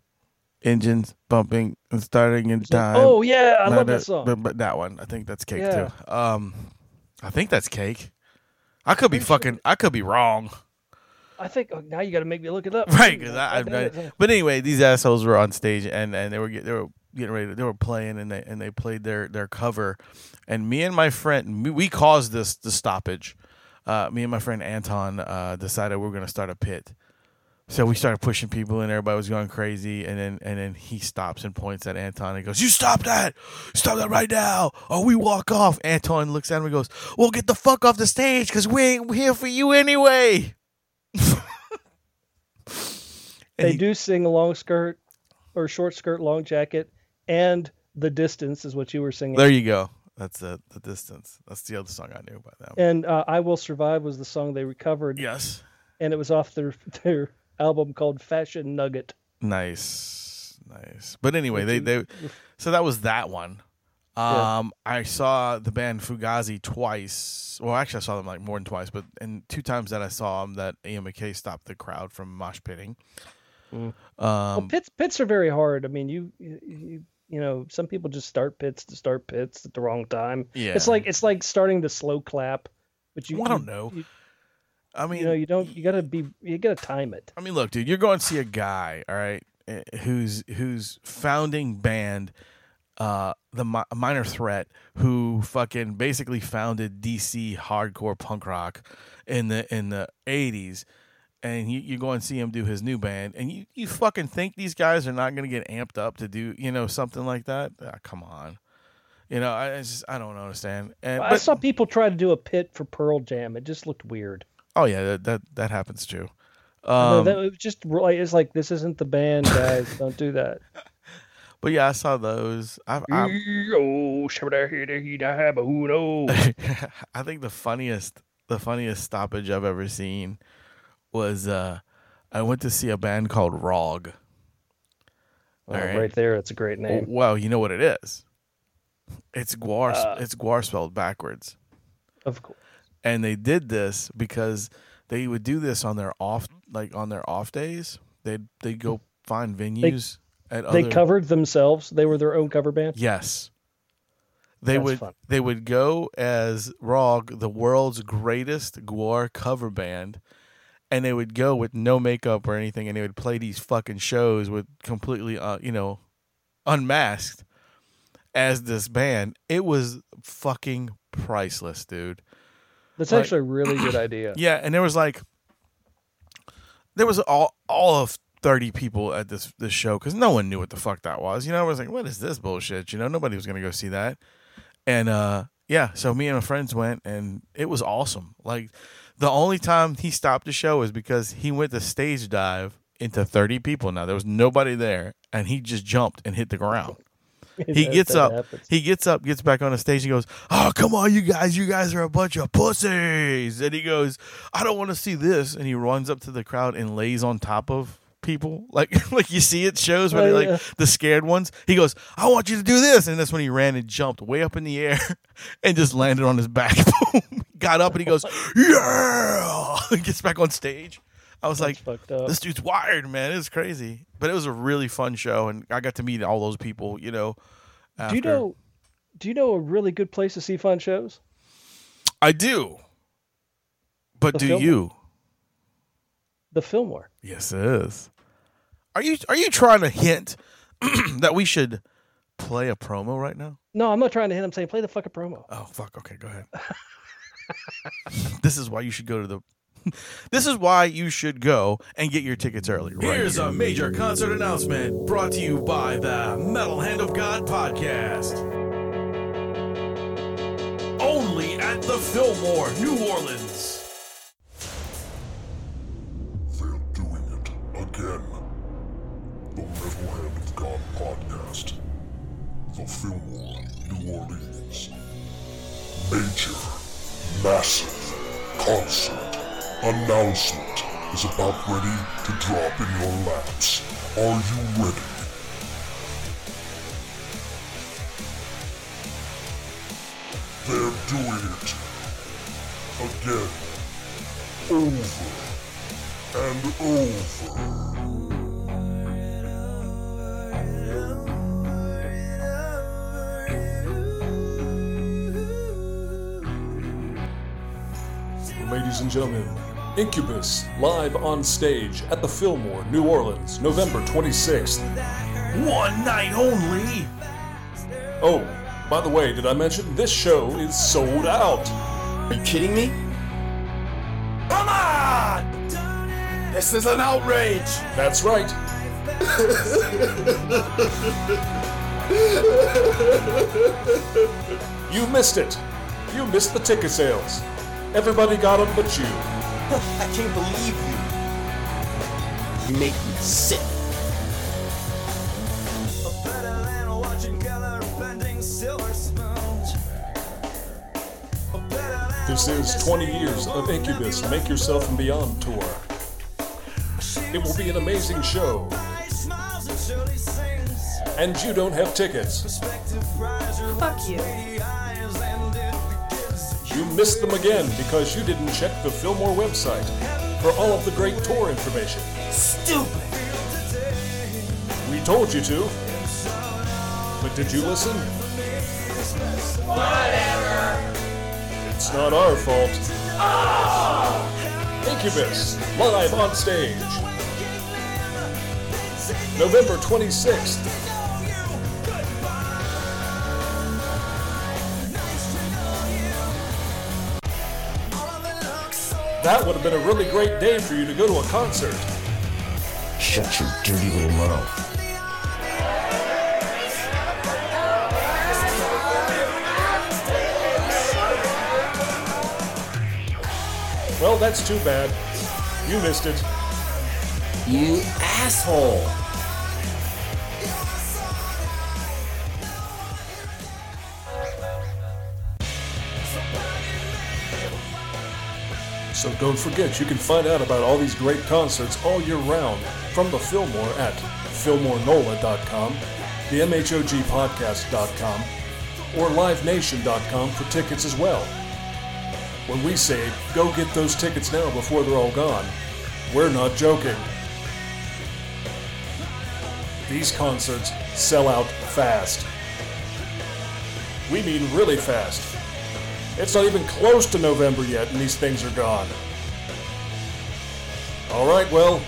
engines bumping and starting in time. Oh yeah, I love But- that song. But, but that one, I think that's Cake Yeah. too. Um, I think that's Cake. I could be Pretty sure. fucking. I could be wrong. I think oh, now you got to make me look it up. right? Because I, I, I I- but anyway, these assholes were on stage and, and they were get, they were getting ready. To, they were playing and they and they played their their cover, and me and my friend we, we caused this the stoppage. Uh, me and my friend Anton uh, decided we were going to start a pit. So we started pushing people and everybody was going crazy and then and then he stops and points at Anton and goes, You stop that! Stop that right now! Or we walk off. Anton looks at him and goes, Well get the fuck off the stage because we ain't here for you anyway. They he- do sing a long skirt or short skirt, long jacket, and the distance is what you were singing. There you go. That's the the distance. That's the other song I knew by that. One. and uh, "I Will Survive" was the song they recovered, Yes. and it was off their their album called "Fashion Nugget." Nice. Nice. But anyway, they they so that was that one. Yeah. Um I saw the band Fugazi twice. Well, actually I saw them like more than twice, but and two times that I saw them that MacKaye stopped the crowd from mosh pitting. Mm. Um well, pits pits are very hard. I mean, you, you you know, some people just start pits to start pits at the wrong time. yeah. It's like it's like starting the slow clap, but you Well, I don't know. You, I mean you know, you don't. You gotta be. You gotta time it. I mean, look, dude, you're going to see a guy, all right, eh, who's who's founding band, uh, the Mi- Minor Threat, who fucking basically founded DC hardcore punk rock in the in the '80s, and you, you go and see him do his new band, and you you fucking think these guys are not going to get amped up to do you know something like that? Ah, come on. You know, I it's just I don't understand. And I but, saw people try to do a pit for Pearl Jam. It just looked weird. Oh yeah, that that, that happens too. I know, Um, that, was just really. It's like this isn't the band, guys. don't do that. But yeah, I saw those. I, I, Oh. I think the funniest, the funniest stoppage I've ever seen was uh, I went to see a band called Rog. Oh, All right. right there, it's a great name. Well, you know what it is. It's GWAR. Uh, it's GWAR spelled backwards. Of course. And they did this because they would do this on their off like on their off days they'd they go find venues at They other covered themselves. They were their own cover band. yes they That's would fun. they would go as Rog, the world's greatest GWAR cover band, and they would go with no makeup or anything, and they would play these fucking shows with completely, uh, you know, unmasked as this band. It was fucking priceless, dude. That's Like- actually a really good idea. Yeah, and there was like there was all all of thirty people at this this show because no one knew what the fuck that was. You know, I was like, what is this bullshit? You know, nobody was gonna go see that. And uh yeah, so me and my friends went and it was awesome. Like the only time he stopped the show is because he went to stage dive into 30 people now. There was nobody there and he just jumped and hit the ground. He gets up. happens. He gets up, gets back on the stage. He goes, "Oh, come on, you guys! You guys are a bunch of pussies!" And he goes, "I don't want to see this." And he runs up to the crowd and lays on top of people, like like you see it shows where Oh, like yeah. the scared ones. He goes, "I want you to do this," and that's when he ran and jumped way up in the air and just landed on his back. Boom! Got up and he goes, "Yeah!" He gets back on stage. I was like, up. "This dude's wired, man. It was crazy." But it was a really fun show, and I got to meet all those people. You know. Do you know? Do you know a really good place to see fun shows? I do. But The do Fillmore. you? The Fillmore. Yes, it is. Are you are you trying to hint that we should play a promo right now? No, I'm not trying to hint. I'm saying play the fucking promo. Oh fuck. Okay, go ahead. this is why you should go to the. This is why you should go and get your tickets early. Right Here's here. a major concert announcement brought to you by the Metal Hand of God podcast. Only at the Fillmore, New Orleans. They're doing it again. The Metal Hand of God podcast. The Fillmore, New Orleans. Major, massive concert announcement is about ready to drop in your laps. Are you ready? They're doing it again. Over and over. Ladies and gentlemen, Incubus live on stage at the Fillmore, New Orleans, November 26th. One night only. Oh, by the way, did I mention this show is sold out? Are you kidding me? Come on! This is an outrage! That's right. you missed it. You missed the ticket sales. Everybody got them but you. I can't believe you. You make me sick. This is 20 years of Incubus Make Yourself and Beyond tour. It will be an amazing show. And you don't have tickets. Fuck you. You missed them again because you didn't check the Fillmore website for all of the great tour information. Stupid! We told you to. But did you listen? Whatever! It's not our fault. Oh! Incubus, live on stage. November 26th. That would have been a really great day for you to go to a concert. Shut your dirty little mouth. Well, that's too bad. You missed it. You asshole! So don't forget, you can find out about all these great concerts all year round from the Fillmore at fillmorenola.com, the MHOGpodcast.com, or livenation.com for tickets as well. When we say go get those tickets now before they're all gone, we're not joking. These concerts sell out fast. We mean really fast. It's not even close to November yet, and these things are gone. All right, well,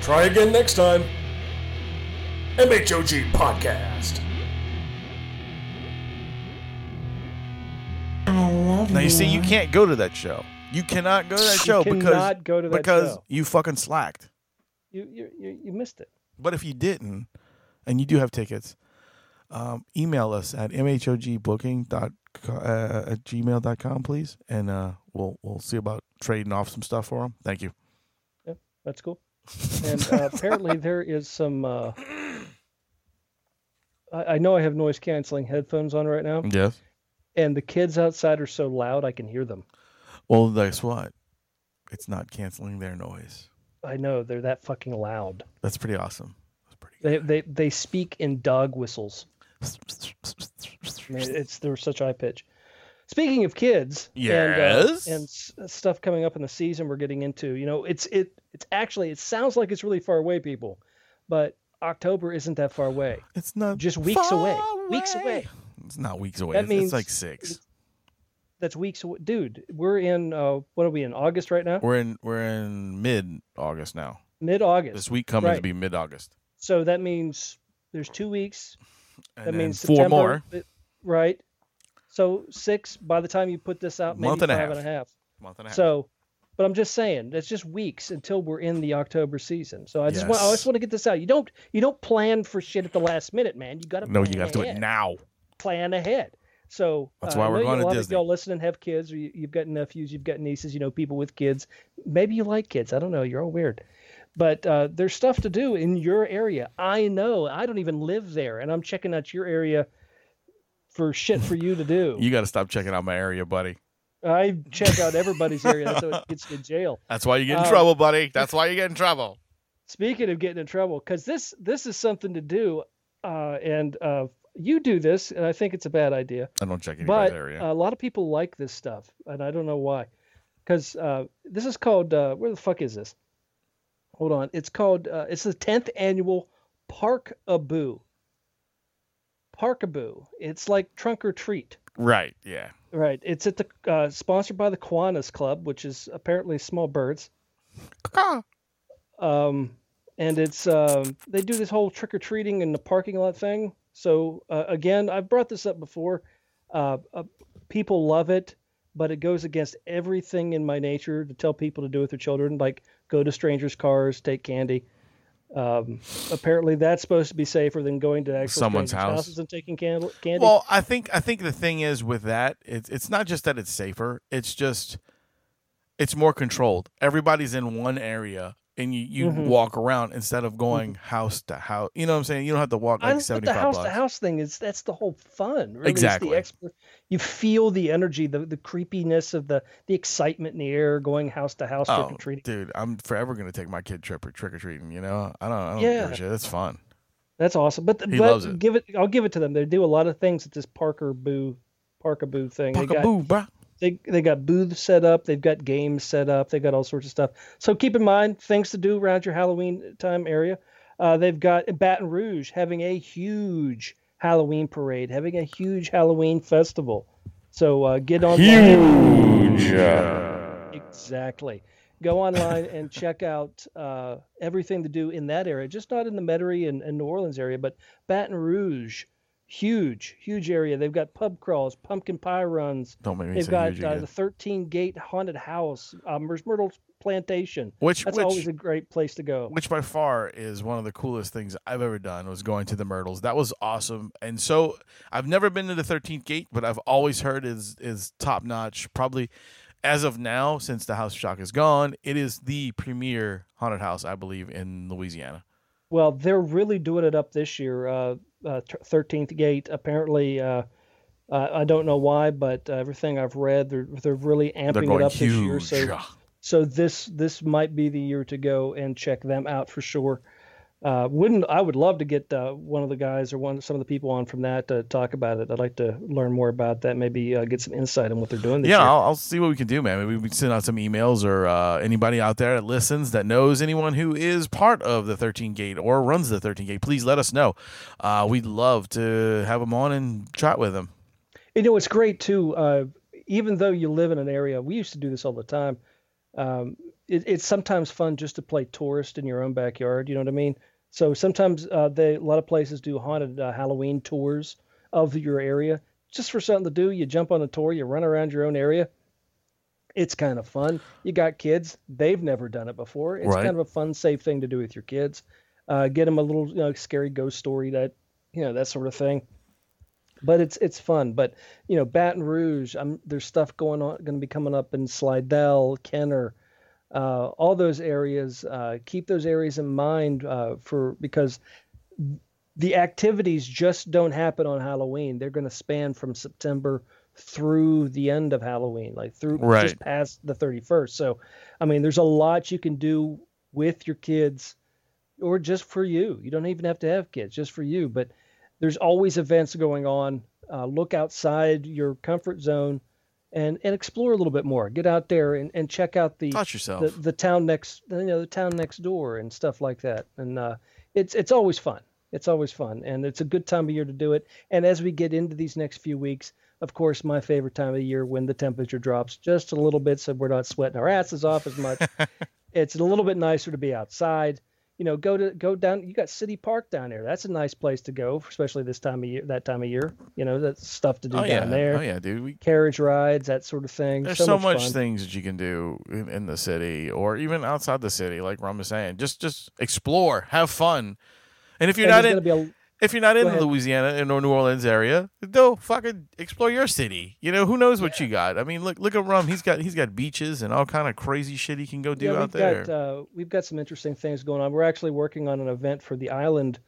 try again next time. MHOG Podcast. Now you see, you can't go to that show. You cannot go to that You show because cannot go to that because show. you fucking slacked. You you you, you missed it. But if you didn't, and you do have tickets, um, email us at mhogbooking dot uh, at gmail.com, please, and uh, we'll we'll see about trading off some stuff for them. Thank you. Yeah, that's cool. And uh, apparently there is some. Uh, I, I know I have noise canceling headphones on right now, Yes. and the kids outside are so loud I can hear them. Well, guess what? It's not canceling their noise. I know they're that fucking loud. That's pretty awesome. They they they speak in dog whistles. It's they're such high pitch. Speaking of kids, Yes? and, uh, and s- stuff coming up in the season we're getting into. You know, it's it it's actually it sounds like it's really far away, people, but October isn't that far away. It's not just weeks far away. Weeks away. It's not weeks away. That It's, it's means- like six. That's weeks away, dude. We're in uh, what are we in August right now? We're in we're in mid August now. Mid August. This week coming to be mid August. So that means there's two weeks. And that means four September, more. it- right? So six by the time you put this out, maybe Month and a half. and a half. Month and a half. So, but I'm just saying, it's just weeks until we're in the October season. So I just want, I just want to get this out. You don't, you don't plan for shit at the last minute, man. You got to. No, you have to do it now. Plan ahead. So That's uh, why I we're going to Disney. Y'all listening have kids, or you, you've got nephews, you've got nieces, you know, people with kids. Maybe you like kids. I don't know. You're all weird. But uh, there's stuff to do in your area. I know. I don't even live there, and I'm checking out your area for shit for you to do. You got to stop checking out my area, buddy. I check out everybody's area. That's it gets you in jail. That's why you get in Um, trouble, buddy. That's why you get in trouble. Speaking of getting in trouble, because this this is something to do, uh, and uh, you do this, and I think it's a bad idea. I don't check anybody's But area. a lot of people like this stuff, and I don't know why. Because uh, this is called uh, where the fuck is this? Hold on, it's called uh, it's the tenth annual Park Abu. Parkaboo. It's like trunk or treat. right. Yeah. Right. It's at the uh, sponsored by the Kiwanis Club, which is apparently small birds. Um, and it's um, they do this whole trick or treating in the parking lot thing. So uh, again, I've brought this up before. Uh, uh, people love it, but it goes against everything in my nature to tell people to do with their children, like go to strangers' cars, take candy. Um, apparently, that's supposed to be safer than going to actual Someone's house. houses and taking can- candy. Well, I think I think the thing is with that, it's it's not just that it's safer. It's just it's more controlled. Everybody's in one area, and you you Mhm. walk around instead of going house to house. You know what I'm saying? You don't have to walk like don't- but seventy the house blocks. to house thing is that's the whole fun. Really. Exactly. It's the exp- you feel the energy, the the creepiness of the the excitement in the air, going house to house trick Oh, or treating. dude, I'm forever gonna take my kid trip or trick or treating. You know, I don't, I don't give Yeah. a shit. It's fun. That's awesome. But, He but loves it. give it. I'll give it to them. They do a lot of things at this Parker Boo, Parkaboo thing. They got, Parkaboo, bruh. They they got booths set up. They've got games set up. They've got all sorts of stuff. So keep in mind things to do around your Halloween time area. Uh, they've got Baton Rouge having a huge Halloween parade, having a huge Halloween festival. So uh, get on Huge. Exactly. Go online and check out uh, everything to do in that area, just not in the Metairie and, and New Orleans area, but Baton Rouge, huge, huge area. They've got pub crawls, pumpkin pie runs. Don't make me They've say got uh, the 13 gate haunted house, uh, Myrtle Plantation. Which- that's which- always a great place to go. which by far is one of the coolest things I've ever done was going to the Myrtles. That was awesome. And so I've never been to the 13th gate, but I've always heard is is top notch. Probably as of now, since the House of Shock is gone, it is the premier haunted house I believe in Louisiana. Well, they're really doing it up this year. Uh, uh, 13th Gate apparently uh, Uh, I don't know why, but uh, everything I've read, they're they're really amping going it up this year. So so this this might be the year to go and check them out for sure. Uh, wouldn't I would love to get uh, one of the guys or one some of the people on from that to talk about it. I'd like to learn more about that. Maybe uh, get some insight on what they're doing this yeah. I'll, I'll see what we can do, man. Maybe we can send out some emails or uh, anybody out there that listens that knows anyone who is part of the 13 Gate or runs the 13 Gate. Please let us know. Uh, we'd love to have them on and chat with them. You know, it's great too. Uh, even though you live in an area, we used to do this all the time. Um, it, it's sometimes fun just to play tourist in your own backyard. You know what I mean? So sometimes uh, they a lot of places do haunted uh, Halloween tours of your area just for something to do. You jump on a tour, you run around your own area. It's kind of fun. You got kids; they've never done it before. It's Right. kind of a fun, safe thing to do with your kids. Uh, get them a little you know, scary ghost story that you know that sort of thing but it's it's fun. But you know, Baton Rouge, um, there's stuff going on, going to be coming up in Slidell, Kenner, uh, all those areas. Uh, keep those areas in mind uh, for because the activities just don't happen on Halloween. They're going to span from September through the end of Halloween, like through Right. just past the 31st. So, I mean, there's a lot you can do with your kids or just for you. You don't even have to have kids, just for you. But there's always events going on. Uh, look outside your comfort zone and, and explore a little bit more. Get out there and, and check out the the, the town next you know the town next door and stuff like that. And uh, it's it's always fun. It's always fun, and it's a good time of year to do it. And as we get into these next few weeks, of course, my favorite time of the year when the temperature drops just a little bit, so we're not sweating our asses off as much. it's a little bit nicer to be outside. You know, go to go down. You got City Park down there. That's a nice place to go, especially this time of year. That time of year, you know, that's stuff to do Oh down yeah, there. oh yeah, dude. We, Carriage rides, that sort of thing. there's so, much, fun. things that you can do in, in the city or even outside the city, like Ron was saying. Just just explore, have fun. And if you're And not in, a- if you're not in. Louisiana in or New Orleans area, go fucking explore your city. You know who knows what you got. I mean, look look at Rum. He's got he's got beaches and all kind of crazy shit he can go do yeah, out we've there. got uh, we've got some interesting things going on. We're actually working on an event for the island.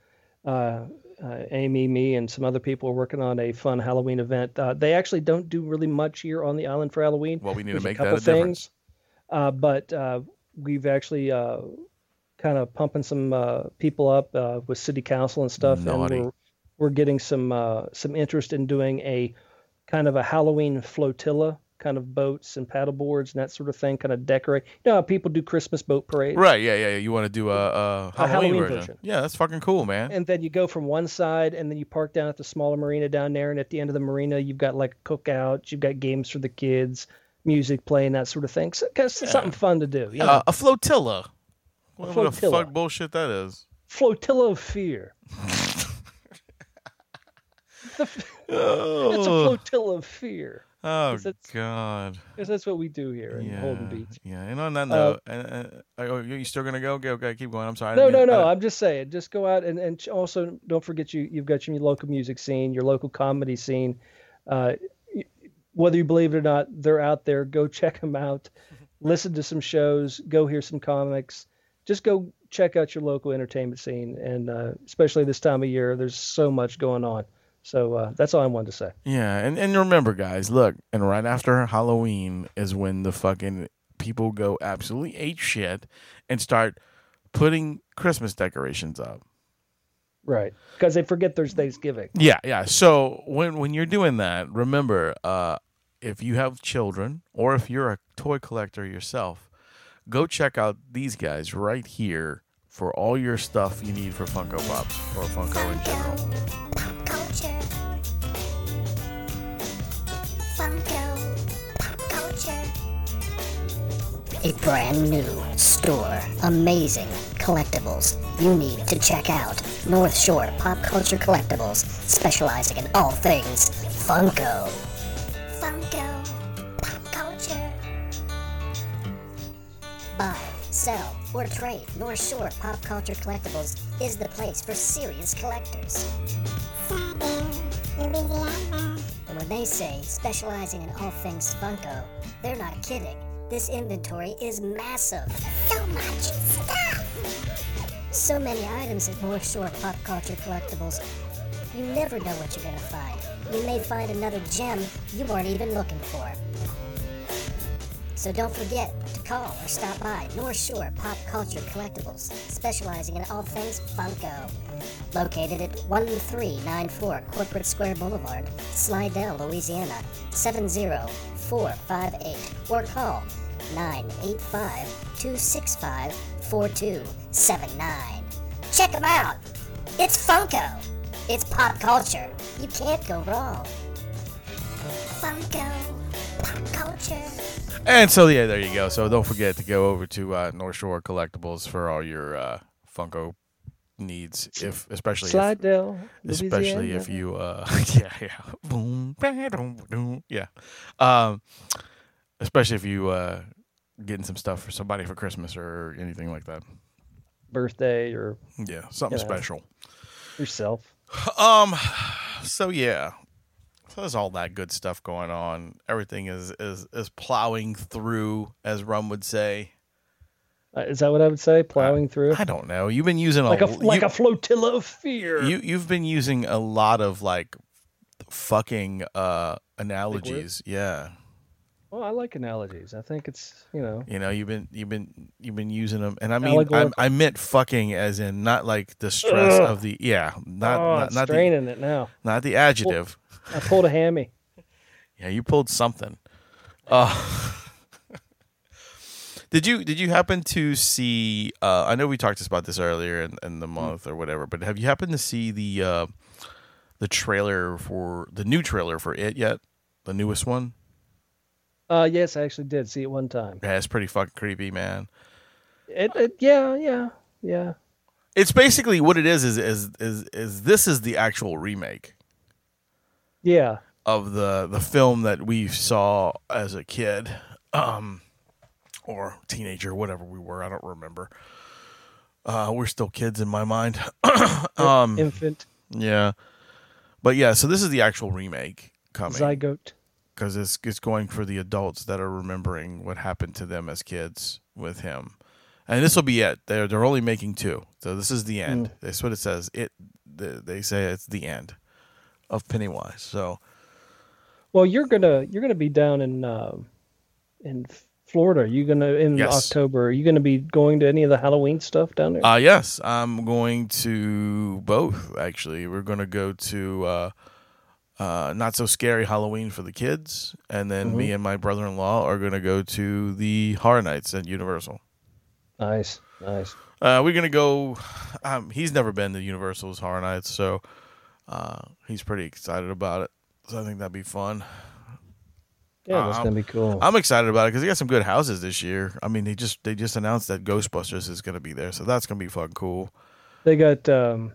Uh, uh, Amy, me, and some other people are working on a fun Halloween event. Uh, they actually don't do really much here on the island for Halloween. well, we need to make a that couple a difference. things, uh, but uh, we've actually uh, kind of pumping some uh, people up uh, with city council and stuff, Naughty. and we're we're getting some uh, some interest in doing a kind of a Halloween flotilla, kind of boats and paddle boards and that sort of thing, kind of decorate. You know how people do Christmas boat parades, Right? Yeah, yeah. yeah. You want to do a, a, A Halloween, Halloween version. version. Yeah, that's fucking cool, man. And then you go from one side, and then you park down at the smaller marina down there, and at the end of the marina, you've got like a cookout, you've got games for the kids, music playing, that sort of thing. So, 'cause it's something fun to do. You know? Uh, a flotilla. What the fuck bullshit that is? flotilla of fear. F- It's a Oh, flotilla of fear. oh God. Because that's what we do here in Yeah, Holden Beach. yeah. And on that Uh, note, uh, uh, oh, you you still gonna go? Okay, okay, keep going. I'm sorry. No, no, no. I- I'm just saying, just go out and, and also don't forget you you've got your local music scene, your local comedy scene. Uh, whether you believe it or not, they're out there. Go check them out. Listen to some shows. Go hear some comics. Just go check out your local entertainment scene, and uh, especially this time of year, there's so much going on. So uh, that's all I wanted to say. Yeah, and, and remember, guys, look, and right after Halloween is when the fucking people go absolutely ape shit and start putting Christmas decorations up. Right, because they forget there's Thanksgiving. Yeah, yeah. So when when you're doing that, remember, uh, if you have children or if you're a toy collector yourself, go check out these guys right here for all your stuff you need for Funko Pops or Funko in general. Pop Culture. Funko. Pop Culture. A brand new store. Amazing collectibles you need to check out. North Shore Pop Culture Collectibles, specializing in all things Funko. Funko. Buy, sell, or trade North Shore Pop Culture Collectibles is the place for serious collectors. And when they say specializing in all things Funko, they're not kidding. This inventory is massive. So much stuff. So many items at North Shore Pop Culture Collectibles. You never know what you're gonna find. You may find another gem you weren't even looking for. So don't forget to call or stop by North Shore Pop Culture Collectibles, specializing in all things Funko. Located at 1394 Corporate Square Boulevard, Slidell, Louisiana 70458, or call 985 265 4279. Check them out! It's Funko! It's pop culture. You can't go wrong. Funko. Culture. And so yeah, there you go. So don't forget to go over to uh, North Shore Collectibles for all your uh, Funko needs, if especially if, especially if you uh yeah yeah boom boom, yeah um especially if you uh getting some stuff for somebody for Christmas or anything like that. birthday or Yeah, something you know, special. yourself. Um, so yeah, so there's all that good stuff going on. Everything is is is plowing through, as Rum would say. Uh, is that what I would say? Plowing through, I don't know. You've been using like a a like you, a flotilla of fear. you you've been using a lot of like fucking uh analogies. Yeah. Well, I like analogies. I think it's you know You know, you've been you've been you've been using them, and I mean, I. I meant fucking as in not like the stress Ugh. of the yeah, not oh, not, not the straining it now. not the adjective. I pulled a hammy. Yeah, you pulled something. Uh, did you did you happen to see? Uh, I know we talked about this earlier in, in the month or whatever, but have you happened to see the uh, the trailer for the new trailer for it yet? The newest one. Uh, yes, I actually did see it one time. Yeah, it's pretty fucking creepy, man. It, it yeah, yeah, yeah. It's basically what it is. Is is is is this is the actual remake Yeah. of the the film that we saw as a kid, um, or teenager, whatever we were. I don't remember. Uh, we're still kids in my mind. um, Infant yeah, but yeah. So this is the actual remake coming zygote. Because it's it's going for the adults that are remembering what happened to them as kids with him, and this will be it. They're they're only making two, so this is the end. That's what it says. It the, they say it's the end of Pennywise. So Well, you're gonna you're gonna be down in um in Florida. Are you gonna in Yes. October? Are you gonna be going to any of the Halloween stuff down there? Uh yes, I'm going to both actually. We're going to go to uh uh not so scary Halloween for the kids and then me and my brother-in-law are going to go to the Horror Nights at Universal. nice, nice. Uh we're going to go um he's never been to Universal's Horror Nights, so uh he's pretty excited about it. So I think that'd be fun. Yeah, that's Um, gonna be cool. I'm excited about it because they got some good houses this year. I mean, they just they just announced that Ghostbusters is going to be there, so that's going to be fucking cool. They got um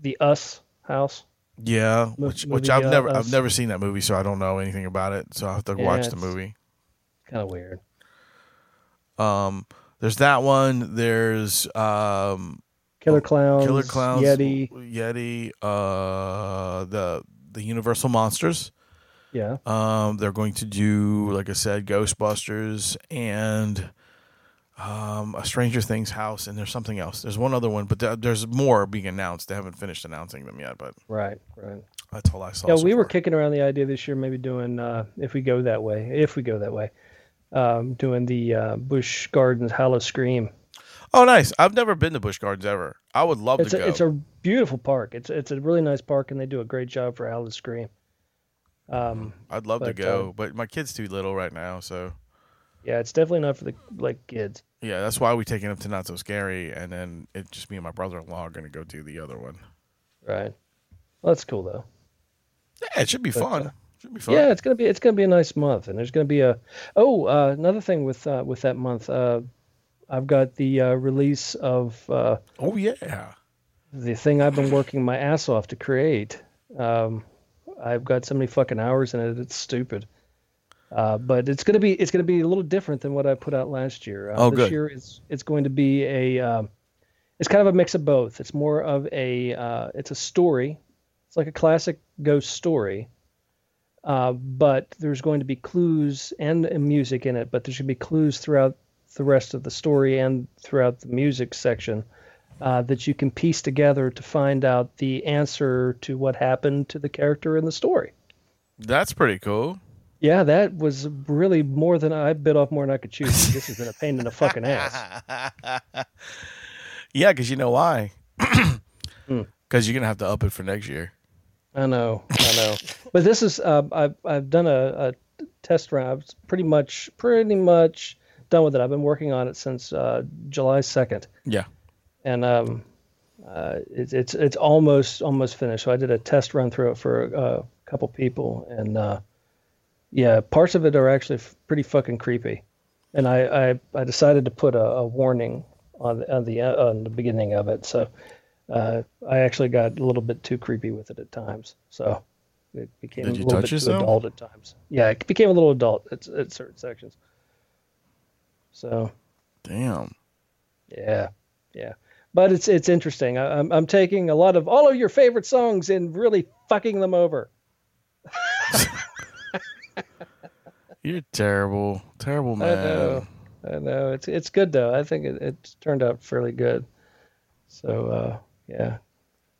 the Us house. Yeah, which which I've uh, never Us. I've never seen that movie, so I don't know anything about it. So I have to Yeah, watch the movie. Kind of weird. Um, there's that one. There's um, Killer Clowns. Killer Clowns, Yeti. Yeti, uh, the the Universal Monsters. Yeah. Um, they're going to do, like I said, Ghostbusters and um, a Stranger Things house, and there's something else. There's one other one, but there- there's more being announced. They haven't finished announcing them yet, but Right. Right. that's all I saw. Yeah, so we were kicking around the idea this year, maybe doing uh, if we go that way, if we go that way, um, doing the uh, Busch Gardens Howl-O-Scream. Oh, nice! I've never been to Busch Gardens ever. I would love It's to a, go. it's a beautiful park. It's it's a really nice park, and they do a great job for Howl-O-Scream. Um, I'd love to go, uh, but my kid's too little right now, so yeah, it's definitely not for the like kids. yeah, that's why we taking him to Not So Scary, and then it just me and my brother-in-law are gonna go do the other one. Right. Well, that's cool though. Yeah, it should be But, fun. uh, should be fun. Yeah, it's gonna be it's gonna be a nice month, and there's gonna be a oh uh, another thing with uh, with that month. Uh, I've got the uh, release of uh, Oh yeah. the thing I've been working my ass off to create. Um, I've got so many fucking hours in it; it's stupid. Uh, but it's gonna be it's gonna be a little different than what I put out last year. Uh, Oh, this good. year it's it's going to be a um, it's kind of a mix of both. It's more of a uh, it's a story. It's like a classic ghost story. Uh, but there's going to be clues and, and music in it. But there should be clues throughout the rest of the story and throughout the music section uh, that you can piece together to find out the answer to what happened to the character in the story. That's pretty cool. Yeah, that was really more than I bit off more than I could chew. this has been a pain in the fucking ass. Yeah, because you know why? Hmm. Because you're gonna have to up it for next year. I know, I know. But this is uh, I've I've done a, a test run. I've pretty much pretty much done with it. I've been working on it since uh, July second, Yeah. and um, uh, it's it's it's almost almost finished. So I did a test run through it for a, couple people, and uh, yeah, parts of it are actually f- pretty fucking creepy. And I, I, I decided to put a, a warning on the, on the on the beginning of it. So uh, I actually got a little bit too creepy with it at times. So it became Did a little bit too adult at times. Yeah, it became a little adult at, at certain sections. So Damn. yeah, yeah. But it's it's interesting. I, I'm I'm taking a lot of all of your favorite songs and really fucking them over. You're terrible. Terrible man. I know. I know. It's it's good though. I think it, it's turned out fairly good. So uh, yeah.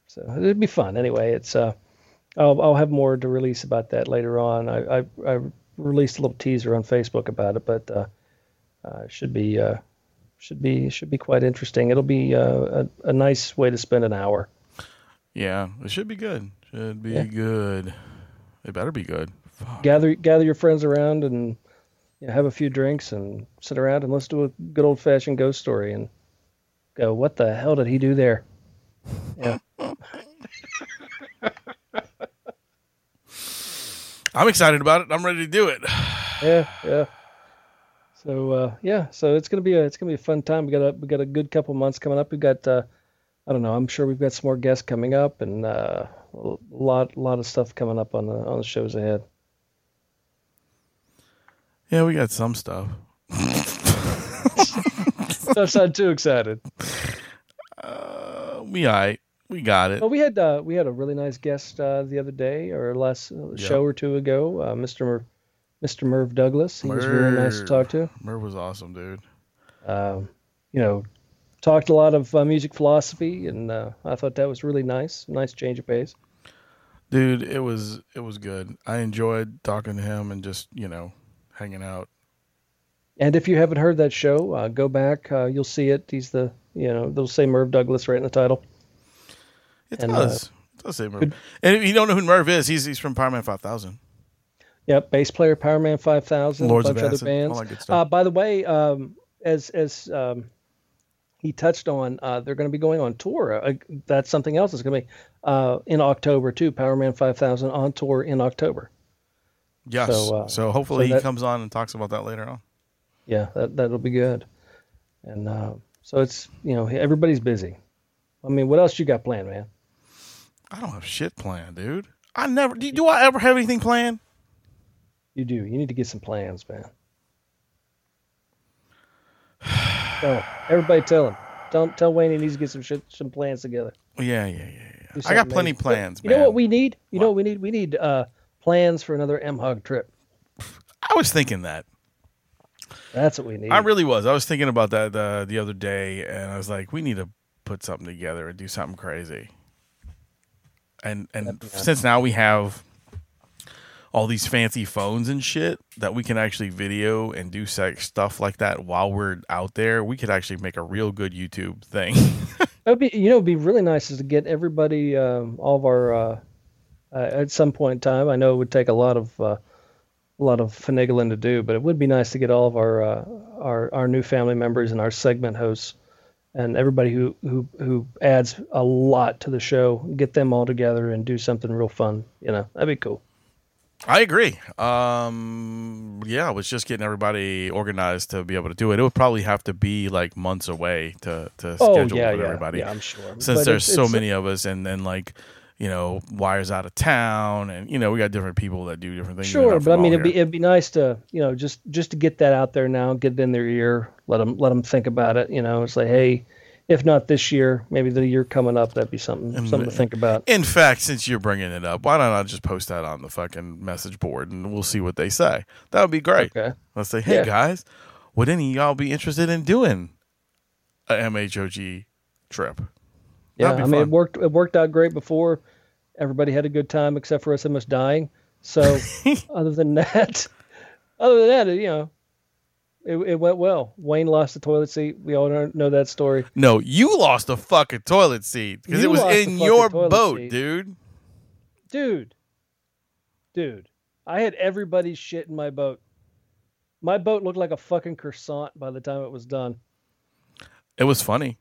So it'd be fun. Anyway, it's uh, I'll I'll have more to release about that later on. I I, I released a little teaser on Facebook about it, but uh, uh should be uh should be should be quite interesting. It'll be uh, a a nice way to spend an hour. Yeah, it should be good. Should be Yeah. good. It better be good. Gather gather your friends around and you know, have a few drinks and sit around and let's do a good old fashioned ghost story and go, what the hell did he do there? Yeah. I'm excited about it. I'm ready to do it. yeah, yeah. So uh, yeah, so it's gonna be a it's gonna be a fun time. We got a we got a good couple months coming up. We got uh, I don't know. I'm sure we've got some more guests coming up and uh, a lot lot of stuff coming up on the on the shows ahead. Yeah, we got some stuff. Don't too excited. Uh, we alright. We got it. Well, we had uh, we had a really nice guest uh, the other day or last uh, Yeah. show or two ago, uh, Mr. Mr. Merv Douglas. He was very nice to talk to. Merv was awesome, dude. Um, you know, talked a lot of uh, music philosophy, and uh, I thought that was really nice. Nice change of pace. Dude, it was it was good. I enjoyed talking to him and just you know hanging out. And if you haven't heard that show, uh, go back. Uh, you'll see it. He's the you know they'll say Merv Douglas right in the title. It And, does. uh, it does say Merv. good- And if you don't know who Merv is, he's he's from Powerman Five Thousand. Yep, bass player, Powerman Five Thousand, a bunch of other bands. all that good stuff. Uh, by the way, um, as as um, he touched on, uh, they're going to be going on tour. Uh, that's something else that's going to be uh, in October too. Powerman Five Thousand on tour in October. Yes. So, So, uh, hopefully so he comes on and talks about that later on. Yeah, that that'll be good. And uh, so it's you know everybody's busy. I mean, what else you got planned, man? I don't have shit planned, dude. I never do. Do I ever have anything planned? You do. You need to get some plans, man. Oh, everybody tell him. Tell tell Wayne he needs to get some shit, some plans together. Yeah, yeah, yeah, yeah. I got plenty amazing. plans, You man. know what we need? You know what we need? We need uh, plans for another MHOG trip. I was thinking that. That's what we need. I really was. I was thinking about that uh, the other day, and I was like, we need to put something together and do something crazy. And and since now we have all these fancy phones and shit that we can actually video and do sex stuff like that while we're out there, we could actually make a real good YouTube thing. Would be, you know, it'd be really nice is to get everybody, um, all of our, uh, uh, at some point in time. I know it would take a lot of, uh, a lot of finagling to do, but it would be nice to get all of our, uh, our, our new family members and our segment hosts, and everybody who who who adds a lot to the show, get them all together and do something real fun. You know, that'd be cool. I agree. Um, yeah, I was just getting everybody organized to be able to do it. It would probably have to be like months away to to Oh, schedule yeah, with yeah. everybody. Yeah, I'm sure. Since But there's it's- so it's- many of us, and then like you know, wires out of town, and you know, we got different people that do different things. Sure, but I mean, it'd be it'd be nice to you know just just to get that out there now, get it in their ear, let them let them think about it. You know, it's like, hey, if not this year, maybe the year coming up, that'd be something something to think about. In fact, since you're bringing it up, why don't I just post that on the fucking message board and we'll see what they say? That would be great. Okay. Let's say, hey Yeah. guys, would any of y'all be interested in doing a MHOG trip. Yeah, I mean, it worked. It worked out great before. Everybody had a good time except for us almost dying. So, other than that, other than that, you know, it, it went well. Wayne lost the toilet seat. We all know- know that story. No, you lost the fucking toilet seat because it was in your boat, seat. dude. dude, dude, I had everybody's shit in my boat. My boat looked like a fucking croissant by the time it was done. It was funny.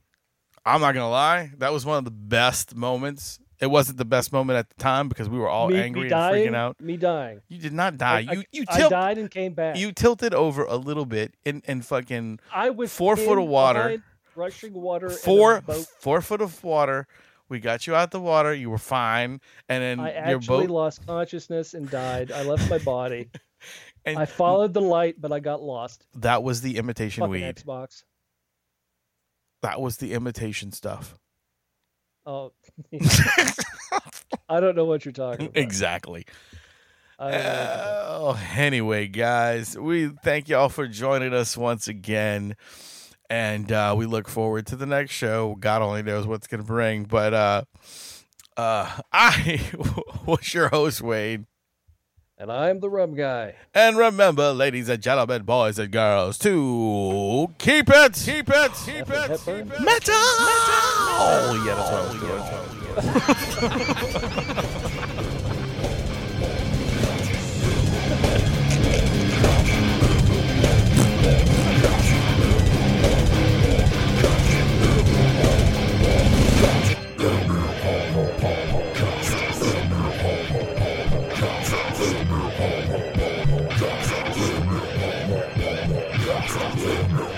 I'm not gonna lie. That was one of the best moments. It wasn't the best moment at the time because we were all me, angry me and dying, freaking out. Me dying. You did not die. I, you you I died and came back. you tilted over a little bit in in fucking I was four foot of water. rushing water. four boat. four foot of water. We got you out of the water. You were fine, and then I your actually boat. lost consciousness and died. I left my body. And I followed the light, but I got lost. that was the imitation Fucking weed. Xbox. That was the imitation stuff. Oh, I don't know what you're talking about. Exactly. I don't know what you're talking Oh, anyway, guys, we thank y'all for joining us once again. And uh, we look forward to the next show. God only knows what's going to bring. But uh, uh, I was your host, Wayne. And I'm the rum guy. And remember, ladies and gentlemen, boys and girls, to keep it, keep it, keep it, Hepburn? metal. metal. Oh, yeah, that's what I was doing. Oh, that's what I was doing.